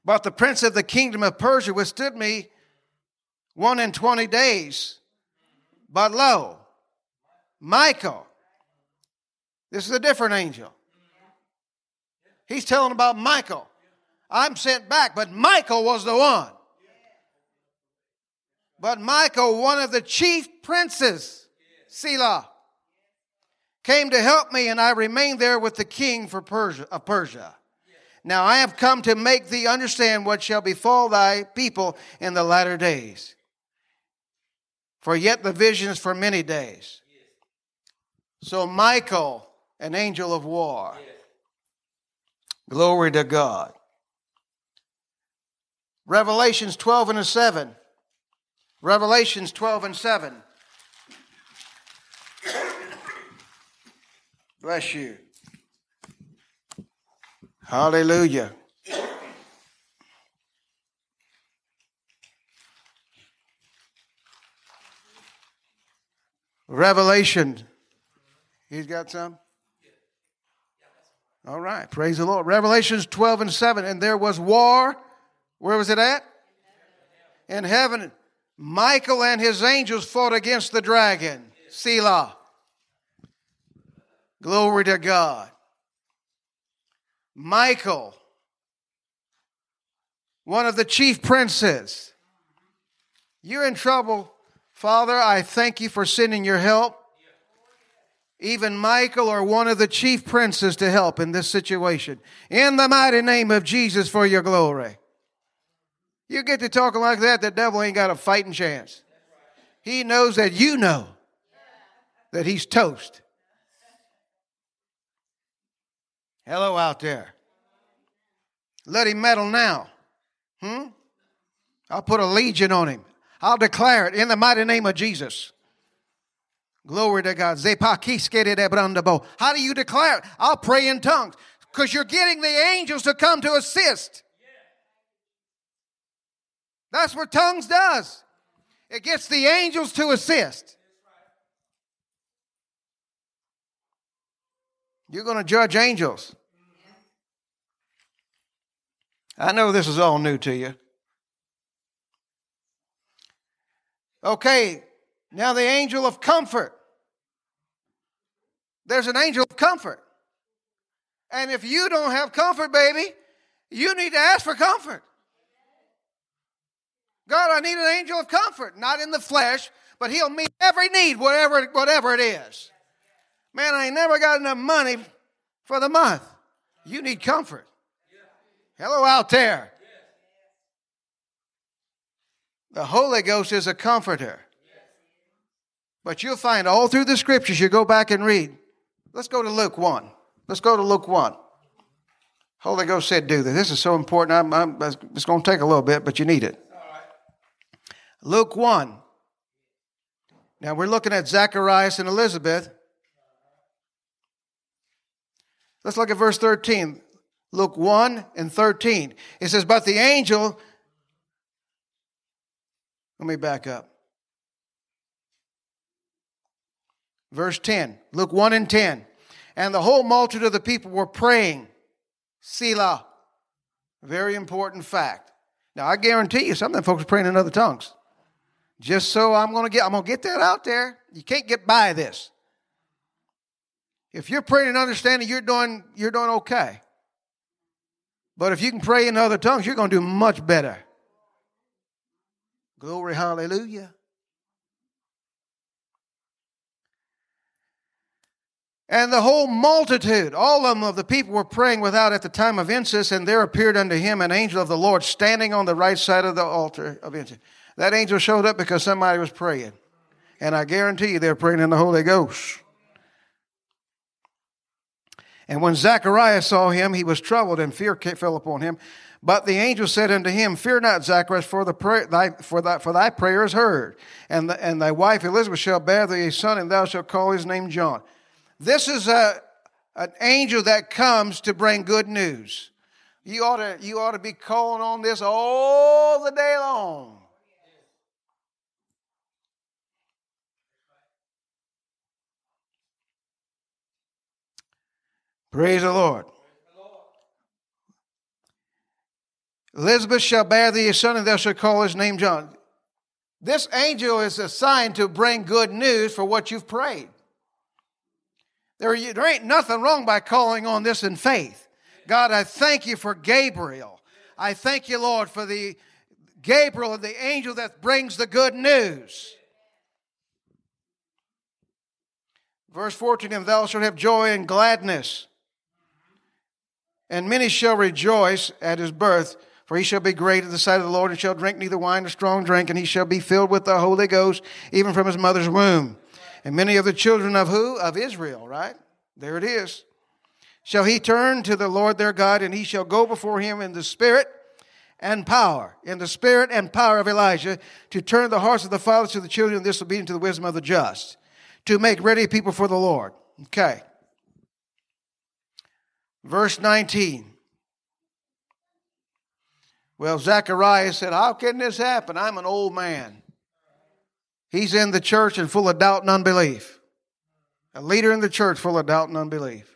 But the prince of the kingdom of Persia withstood me one and twenty days. But lo, Michael, this is a different angel. He's telling about Michael. I'm sent back, but Michael was the one. But Michael, one of the chief princes, Selah, came to help me, and I remained there with the king for Persia, of Persia. Now I have come to make thee understand what shall befall thy people in the latter days. For yet the vision is for many days. So Michael, an angel of war. Glory to God. Revelations 12 and 7. Revelations 12 and 7. Bless you. Hallelujah. Revelation. He's got some? All right. Praise the Lord. Revelations 12 and 7. And there was war. Where was it at? In heaven. Michael and his angels fought against the dragon. Selah. Glory to God. Michael, one of the chief princes. You're in trouble, Father. I thank you for sending your help. Even Michael or one of the chief princes to help in this situation. In the mighty name of Jesus for your glory. You get to talking like that, the devil ain't got a fighting chance. He knows that you know that he's toast. Hello out there. Let him meddle now. Hmm? I'll put a legion on him. I'll declare it in the mighty name of Jesus. Glory to God. How do you declare it? I'll pray in tongues because you're getting the angels to come to assist. That's what tongues does. It gets the angels to assist. You're going to judge angels. I know this is all new to you. Okay, now the angel of comfort. There's an angel of comfort. And if you don't have comfort, baby, you need to ask for comfort. God, I need an angel of comfort, not in the flesh, but he'll meet every need, whatever, whatever it is. Man, I ain't never got enough money for the month. You need comfort. Hello out there. The Holy Ghost is a comforter. But you'll find all through the scriptures, you go back and read. Let's go to Luke 1. Let's go to Luke 1. Holy Ghost said, do this. This is so important. I'm, I'm, it's going to take a little bit, but you need it. Luke 1. Now we're looking at Zacharias and Elizabeth. Let's look at verse 13. Luke 1 and 13. It says, But the angel, let me back up. Verse 10, Luke 1 and 10. And the whole multitude of the people were praying. Selah. Very important fact. Now I guarantee you some of them folks are praying in other tongues. Just so I'm gonna get I'm gonna get that out there. You can't get by this. If you're praying and understanding, you're doing you're doing okay. But if you can pray in other tongues, you're going to do much better. Glory, hallelujah. And the whole multitude, all of them of the people were praying without at the time of incense, and there appeared unto him an angel of the Lord standing on the right side of the altar of incense. That angel showed up because somebody was praying. And I guarantee you they're praying in the Holy Ghost. And when Zacharias saw him, he was troubled, and fear fell upon him. But the angel said unto him, Fear not, Zacharias, for, the prayer, thy, for, thy, for thy prayer is heard. And, the, and thy wife Elizabeth shall bear thee a son, and thou shalt call his name John. This is a, an angel that comes to bring good news. You ought to, you ought to be calling on this all the day long. Praise the Lord. Elizabeth shall bear thee a son, and thou shalt call his name John. This angel is assigned to bring good news for what you've prayed. There, there ain't nothing wrong by calling on this in faith. God, I thank you for Gabriel. I thank you, Lord, for the Gabriel and the angel that brings the good news. Verse 14, and thou shalt have joy and gladness, and many shall rejoice at his birth, for he shall be great in the sight of the Lord, and shall drink neither wine nor strong drink, and he shall be filled with the Holy Ghost, even from his mother's womb. And many of the children of who? Of Israel, right? There it is. Shall he turn to the Lord their God, and he shall go before him in the spirit and power, in the spirit and power of Elijah, to turn the hearts of the fathers to the children, and disobedient to the wisdom of the just, to make ready people for the Lord. Okay. Verse 19. Well, Zacharias said, How can this happen? I'm an old man. He's in the church and full of doubt and unbelief. A leader in the church full of doubt and unbelief.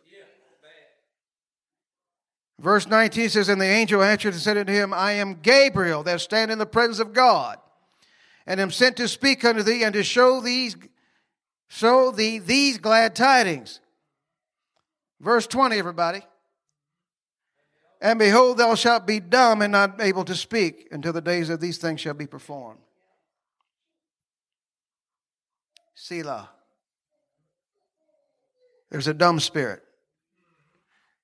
Verse 19 says, And the angel answered and said unto him, I am Gabriel that stand in the presence of God, and am sent to speak unto thee and to show these show thee these glad tidings. Verse 20, everybody. And behold, thou shalt be dumb and not able to speak until the days of these things shall be performed. Selah. There's a dumb spirit.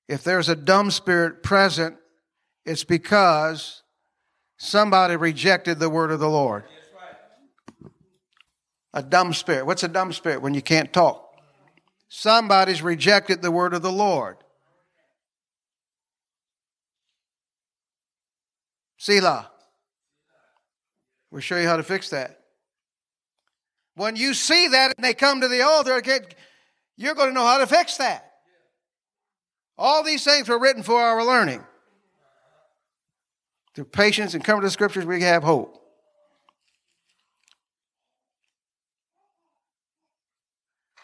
If there's a dumb spirit present, it's because somebody rejected the word of the Lord. A dumb spirit. What's a dumb spirit? When you can't talk. Somebody's rejected the word of the Lord. Selah. We'll show you how to fix that. When you see that and they come to the altar, you're going to know how to fix that. All these things were written for our learning. Through patience and coming to the scriptures, we have hope.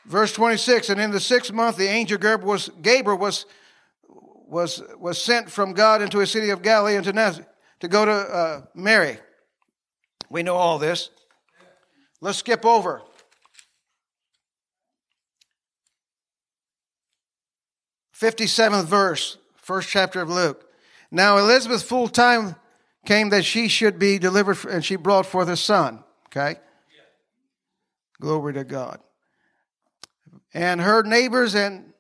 Verse 26, and in the sixth month, the angel Gabriel was, Gabriel was, was, was sent from God into a city of Galilee into Nazareth to go to uh, Mary. We know all this. Let's skip over. Fifty-seventh verse, first chapter of Luke. Now Elizabeth full time came that she should be delivered, and she brought forth a son. Okay, glory to God. And her neighbors and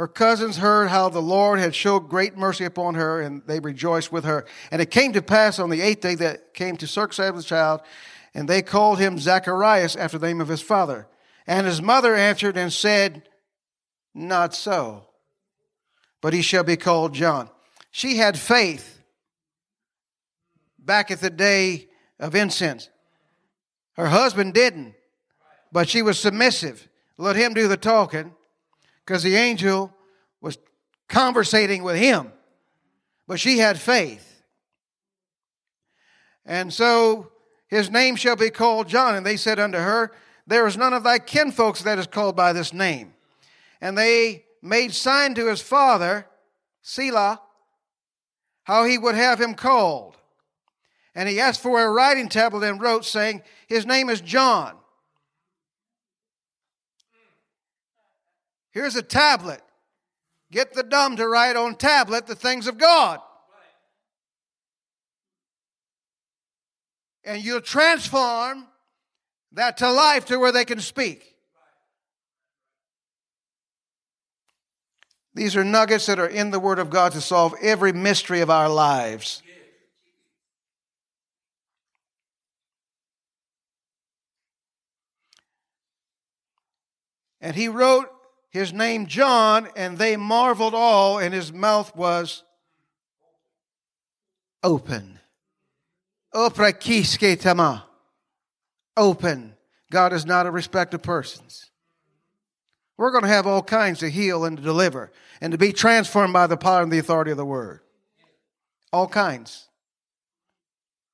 her cousins heard how the Lord had showed great mercy upon her, and they rejoiced with her. And it came to pass on the eighth day that came to circumcise the child, and they called him Zacharias after the name of his father. And his mother answered and said, Not so, but he shall be called John. She had faith back at the day of incense. Her husband didn't, but she was submissive. Let him do the talking because the angel was conversating with him. But she had faith. And so his name shall be called John. And they said unto her, There is none of thy kinfolks that is called by this name. And they made sign to his father, Selah, how he would have him called. And he asked for a writing tablet and wrote, saying, His name is John. Here's a tablet. Get the dumb to write on tablet the things of God. and you'll transform that to life to where they can speak. These are nuggets that are in the Word of God to solve every mystery of our lives. And he wrote his name John, and they marveled all, and his mouth was open. Open. God is not a respect of persons. We're going to have all kinds to heal and to deliver and to be transformed by the power and the authority of the word. All kinds.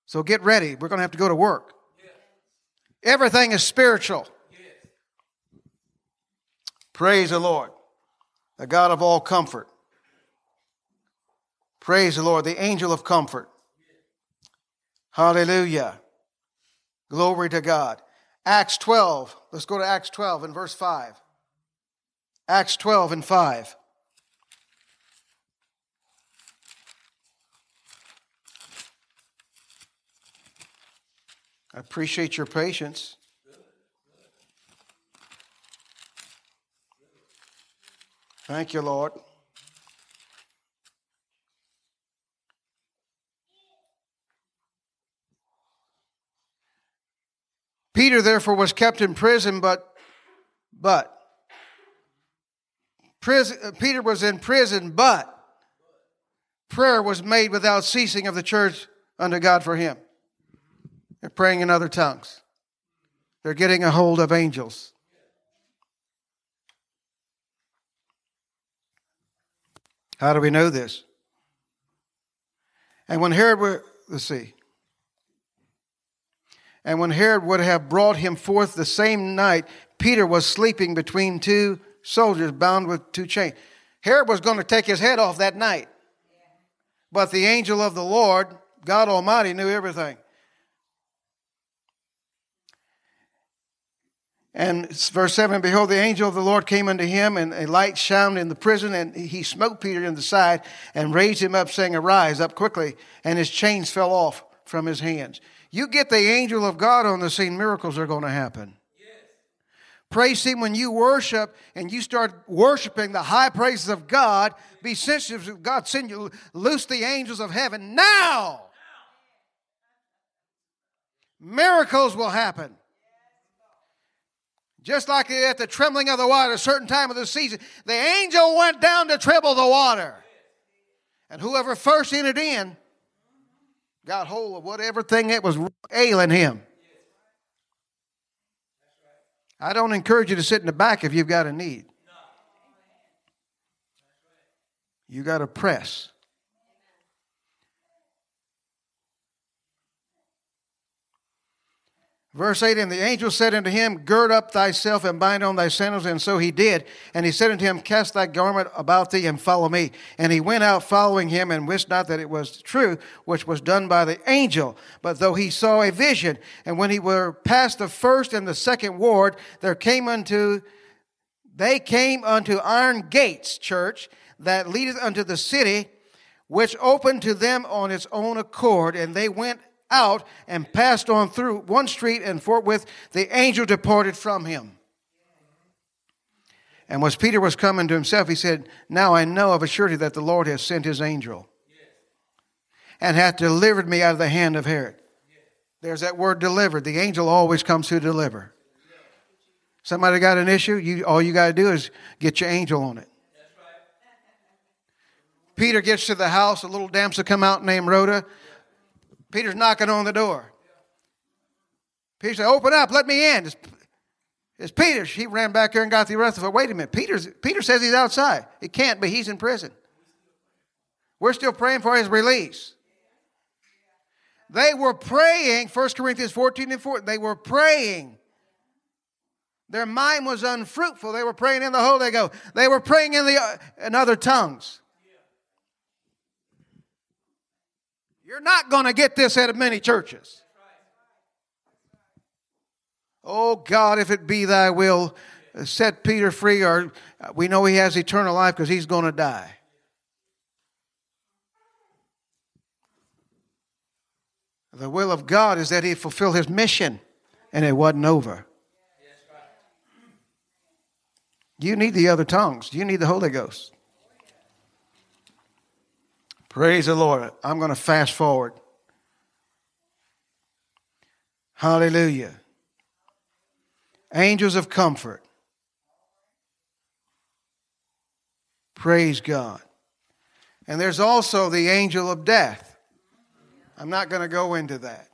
So get ready. We're going to have to go to work. Everything is spiritual. Praise the Lord, the God of all comfort. Praise the Lord, the angel of comfort. Hallelujah. Glory to God. Acts 12. Let's go to Acts 12 and verse 5. Acts 12 and 5. I appreciate your patience. Thank you, Lord. Peter therefore was kept in prison, but but prison, uh, Peter was in prison, but prayer was made without ceasing of the church unto God for him. They're praying in other tongues. They're getting a hold of angels. How do we know this? And when Herod were, let's see. And when Herod would have brought him forth the same night, Peter was sleeping between two soldiers bound with two chains. Herod was going to take his head off that night. But the angel of the Lord, God Almighty, knew everything. And verse 7 Behold, the angel of the Lord came unto him, and a light shone in the prison, and he smote Peter in the side and raised him up, saying, Arise up quickly. And his chains fell off from his hands. You get the angel of God on the scene, miracles are going to happen. Yes. Praise Him when you worship and you start worshiping the high praises of God. Be sensitive. to God send you, loose the angels of heaven now. Miracles will happen. Just like at the trembling of the water, a certain time of the season, the angel went down to tremble the water. And whoever first entered in got hold of whatever thing that was ailing him. I don't encourage you to sit in the back if you've got a need. You got to press. Verse 8 And the angel said unto him, Gird up thyself and bind on thy sandals. And so he did. And he said unto him, Cast thy garment about thee and follow me. And he went out following him and wist not that it was true, which was done by the angel. But though he saw a vision, and when he were past the first and the second ward, there came unto they came unto iron gates, church, that leadeth unto the city, which opened to them on its own accord, and they went out and passed on through one street, and forthwith the angel departed from him. And as Peter was coming to himself, he said, Now I know of a surety that the Lord has sent his angel and hath delivered me out of the hand of Herod. There's that word delivered. The angel always comes to deliver. Somebody got an issue, you, all you got to do is get your angel on it. Peter gets to the house, a little damsel come out named Rhoda. Peter's knocking on the door. Peter said, Open up, let me in. It's, it's Peter. He ran back there and got the rest of it. Wait a minute. Peter's, Peter says he's outside. It can't be. He's in prison. We're still praying for his release. They were praying, 1 Corinthians 14 and 4, they were praying. Their mind was unfruitful. They were praying in the Holy Ghost. They were praying in, the, uh, in other tongues. You're not going to get this at many churches. Oh God, if it be thy will, set Peter free, or uh, we know he has eternal life because he's going to die. The will of God is that he fulfill his mission, and it wasn't over. You need the other tongues. You need the Holy Ghost. Praise the Lord. I'm going to fast forward. Hallelujah. Angels of comfort. Praise God. And there's also the angel of death. I'm not going to go into that.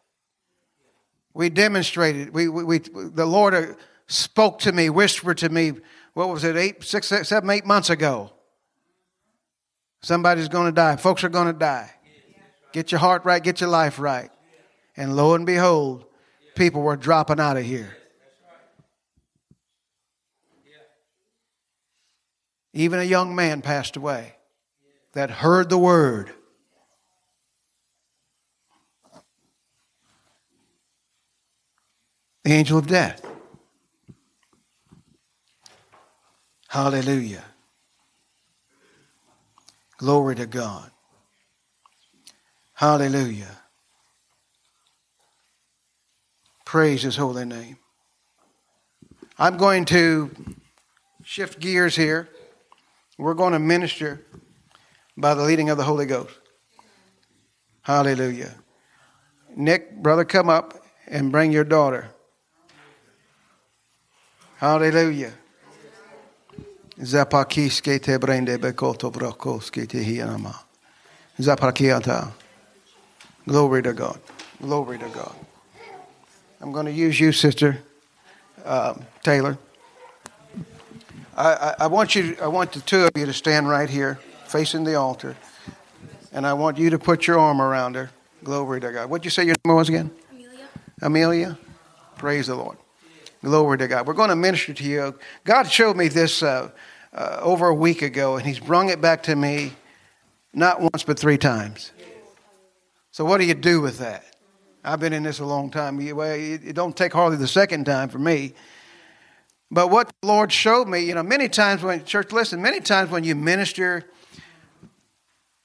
We demonstrated, we, we, we, the Lord uh, spoke to me, whispered to me what was it, eight, six, seven, eight months ago. Somebody's going to die. Folks are going to die. Get your heart right, get your life right. And lo and behold, people were dropping out of here. Even a young man passed away that heard the word. The angel of death. Hallelujah. Glory to God. Hallelujah. Praise his holy name. I'm going to shift gears here. We're going to minister by the leading of the Holy Ghost. Hallelujah. Nick, brother, come up and bring your daughter. Hallelujah. Zapakiske te brende bekoto brokoske te hianama. Zapakiata. Glory to God. Glory to God. I'm going to use you, Sister uh, Taylor. I, I, I, want you. I want the two of you to stand right here, facing the altar, and I want you to put your arm around her. Glory to God. What'd you say your name was again? Amelia. Amelia. Praise the Lord. Glory to God. We're going to minister to you. God showed me this uh, uh, over a week ago, and He's brung it back to me not once but three times. So, what do you do with that? I've been in this a long time. Well, it don't take hardly the second time for me. But what the Lord showed me, you know, many times when, church, listen, many times when you minister,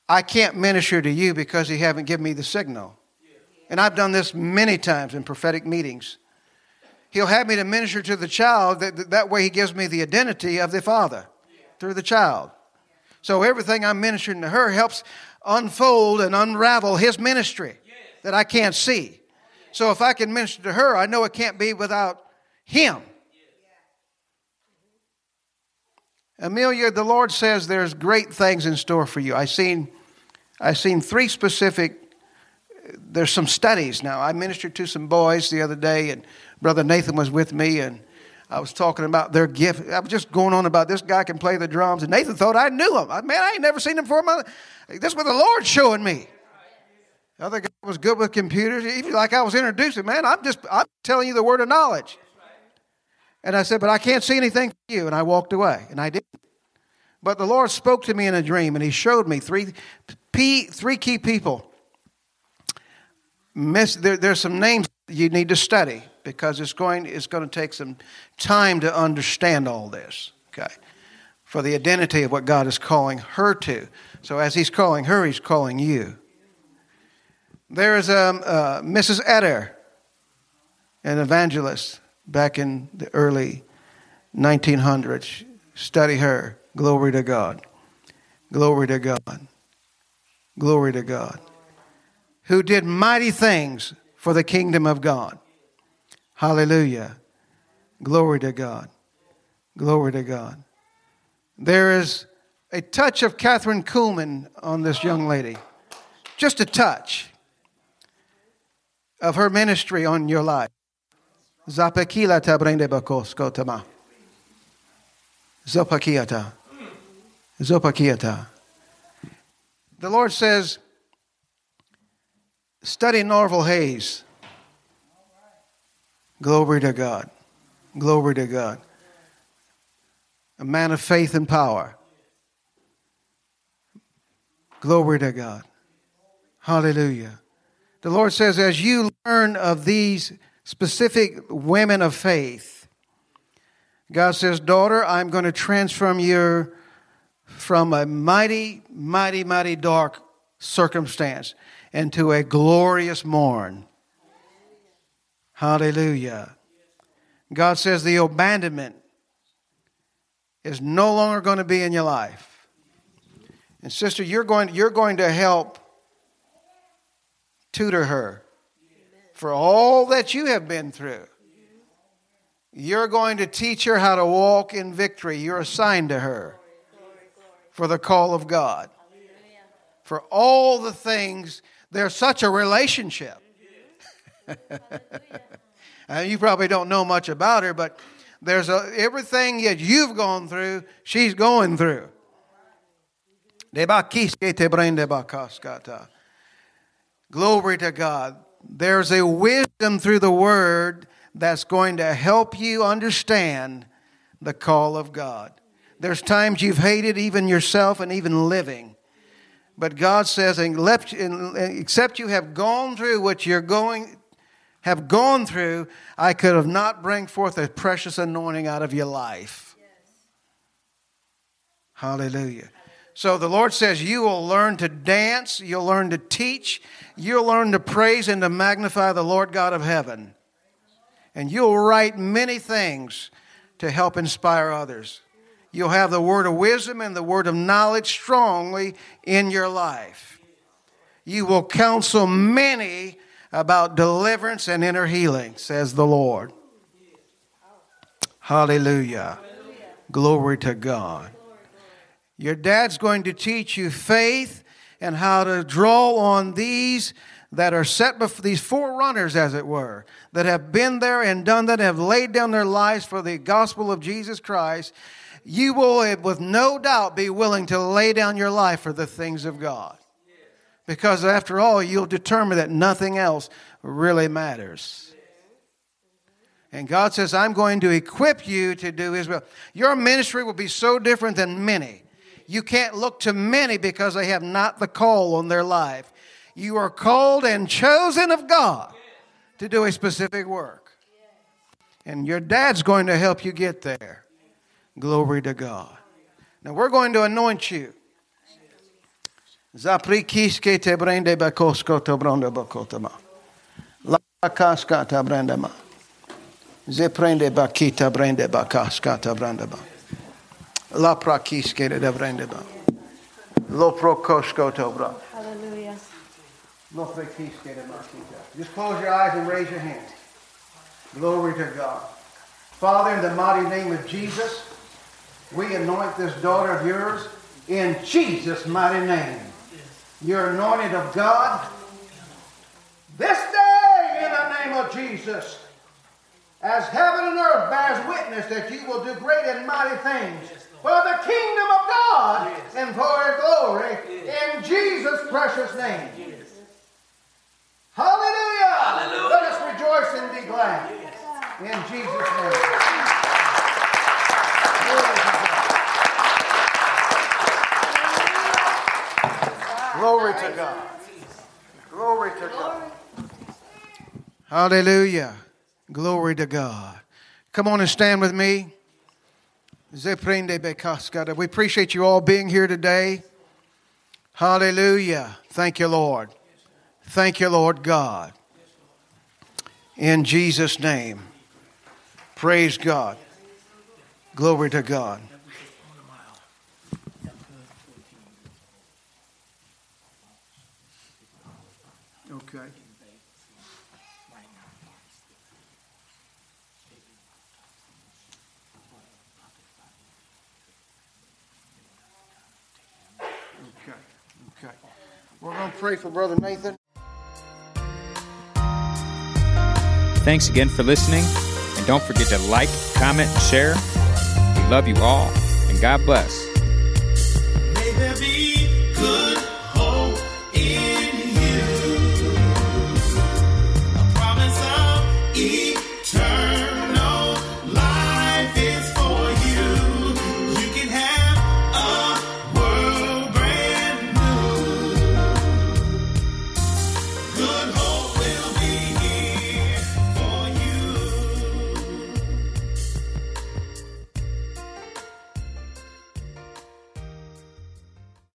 I can't minister to you because you haven't given me the signal. And I've done this many times in prophetic meetings. He'll have me to minister to the child, that, that way he gives me the identity of the father through the child. So everything I'm ministering to her helps unfold and unravel his ministry that I can't see. So if I can minister to her, I know it can't be without him. Amelia, the Lord says there's great things in store for you. I seen I seen three specific there's some studies now. I ministered to some boys the other day and Brother Nathan was with me and I was talking about their gift. I was just going on about this guy can play the drums, and Nathan thought I knew him. I, man, I ain't never seen him before. My, this was the Lord showing me. The other guy was good with computers. Even like I was introducing, man, I'm just I'm telling you the word of knowledge. And I said, but I can't see anything for you. And I walked away, and I did. But the Lord spoke to me in a dream, and He showed me three, P, three key people. Miss, there, there's some names you need to study because it's going, it's going to take some time to understand all this. Okay, for the identity of what God is calling her to. So as He's calling her, He's calling you. There is a, Mrs. Etter, an evangelist back in the early 1900s. Study her. Glory to God. Glory to God. Glory to God. Who did mighty things for the kingdom of God. Hallelujah. Glory to God. Glory to God. There is a touch of Kathryn Kuhlman on this young lady. Just a touch of her ministry on your life. Zapakila tabrende bakosko tama. Zopakiata. Zopakiata. The Lord says, study Norvel Hayes. Glory to God. Glory to God. A man of faith and power. Glory to God. Hallelujah. The Lord says, as you learn of these specific women of faith, God says, Daughter, I'm going to transform you from a mighty, mighty, mighty dark circumstance into a glorious morn. Hallelujah. God says the abandonment is no longer going to be in your life. And sister, you're going, you're going to help tutor her for all that you have been through. You're going to teach her how to walk in victory. You're assigned to her for the call of God. For all the things, there's such a relationship. you probably don't know much about her, but There's a, everything that you've gone through, she's going through. Glory to God. There's a wisdom through the word that's going to help you understand the call of God. There's times you've hated even yourself and even living. But God says, except you have gone through what you're going, have gone through, I could have not bring forth a precious anointing out of your life. Yes. Hallelujah. So the Lord says, You will learn to dance, you'll learn to teach, you'll learn to praise and to magnify the Lord God of heaven. And you'll write many things to help inspire others. You'll have the word of wisdom and the word of knowledge strongly in your life. You will counsel many about deliverance and inner healing, says the Lord. Hallelujah. Glory to God. Your dad's going to teach you faith and how to draw on these that are set before these forerunners, as it were, that have been there and done that, have laid down their lives for the gospel of Jesus Christ, you will, with no doubt, be willing to lay down your life for the things of God. Because after all, you'll determine that nothing else really matters. And God says, I'm going to equip you to do His will. Your ministry will be so different than many. You can't look to many because they have not the call on their life. You are called and chosen of God to do a specific work. And your dad's going to help you get there. Glory to God. Now we're going to anoint you. Zaprikiske te brende bakosko to bronda bakotama. La kaska ta brandama. Ze prende bakita brende bakaska ta brandama. La prakiske de brendaba. Lo prokosko to bra. Hallelujah. Lo prakiske de makita. Just close your eyes and raise your hands. Glory to God. Father, in the mighty name of Jesus, we anoint this daughter of yours in Jesus' mighty name. You're anointed of God this day in the name of Jesus. As heaven and earth bears witness that you will do great and mighty things for the kingdom of God and for your glory in Jesus' precious name. Hallelujah. Hallelujah. Let us rejoice and be glad. In Jesus' name. Glory to God. Glory to God. Hallelujah. Glory to God. Come on and stand with me. We appreciate you all being here today. Hallelujah. Thank you, Lord. Thank you, Lord God. In Jesus' name. Praise God. Glory to God. We're going to pray for Brother Nathan. Thanks again for listening. And don't forget to like, comment, and share. We love you all, and God bless.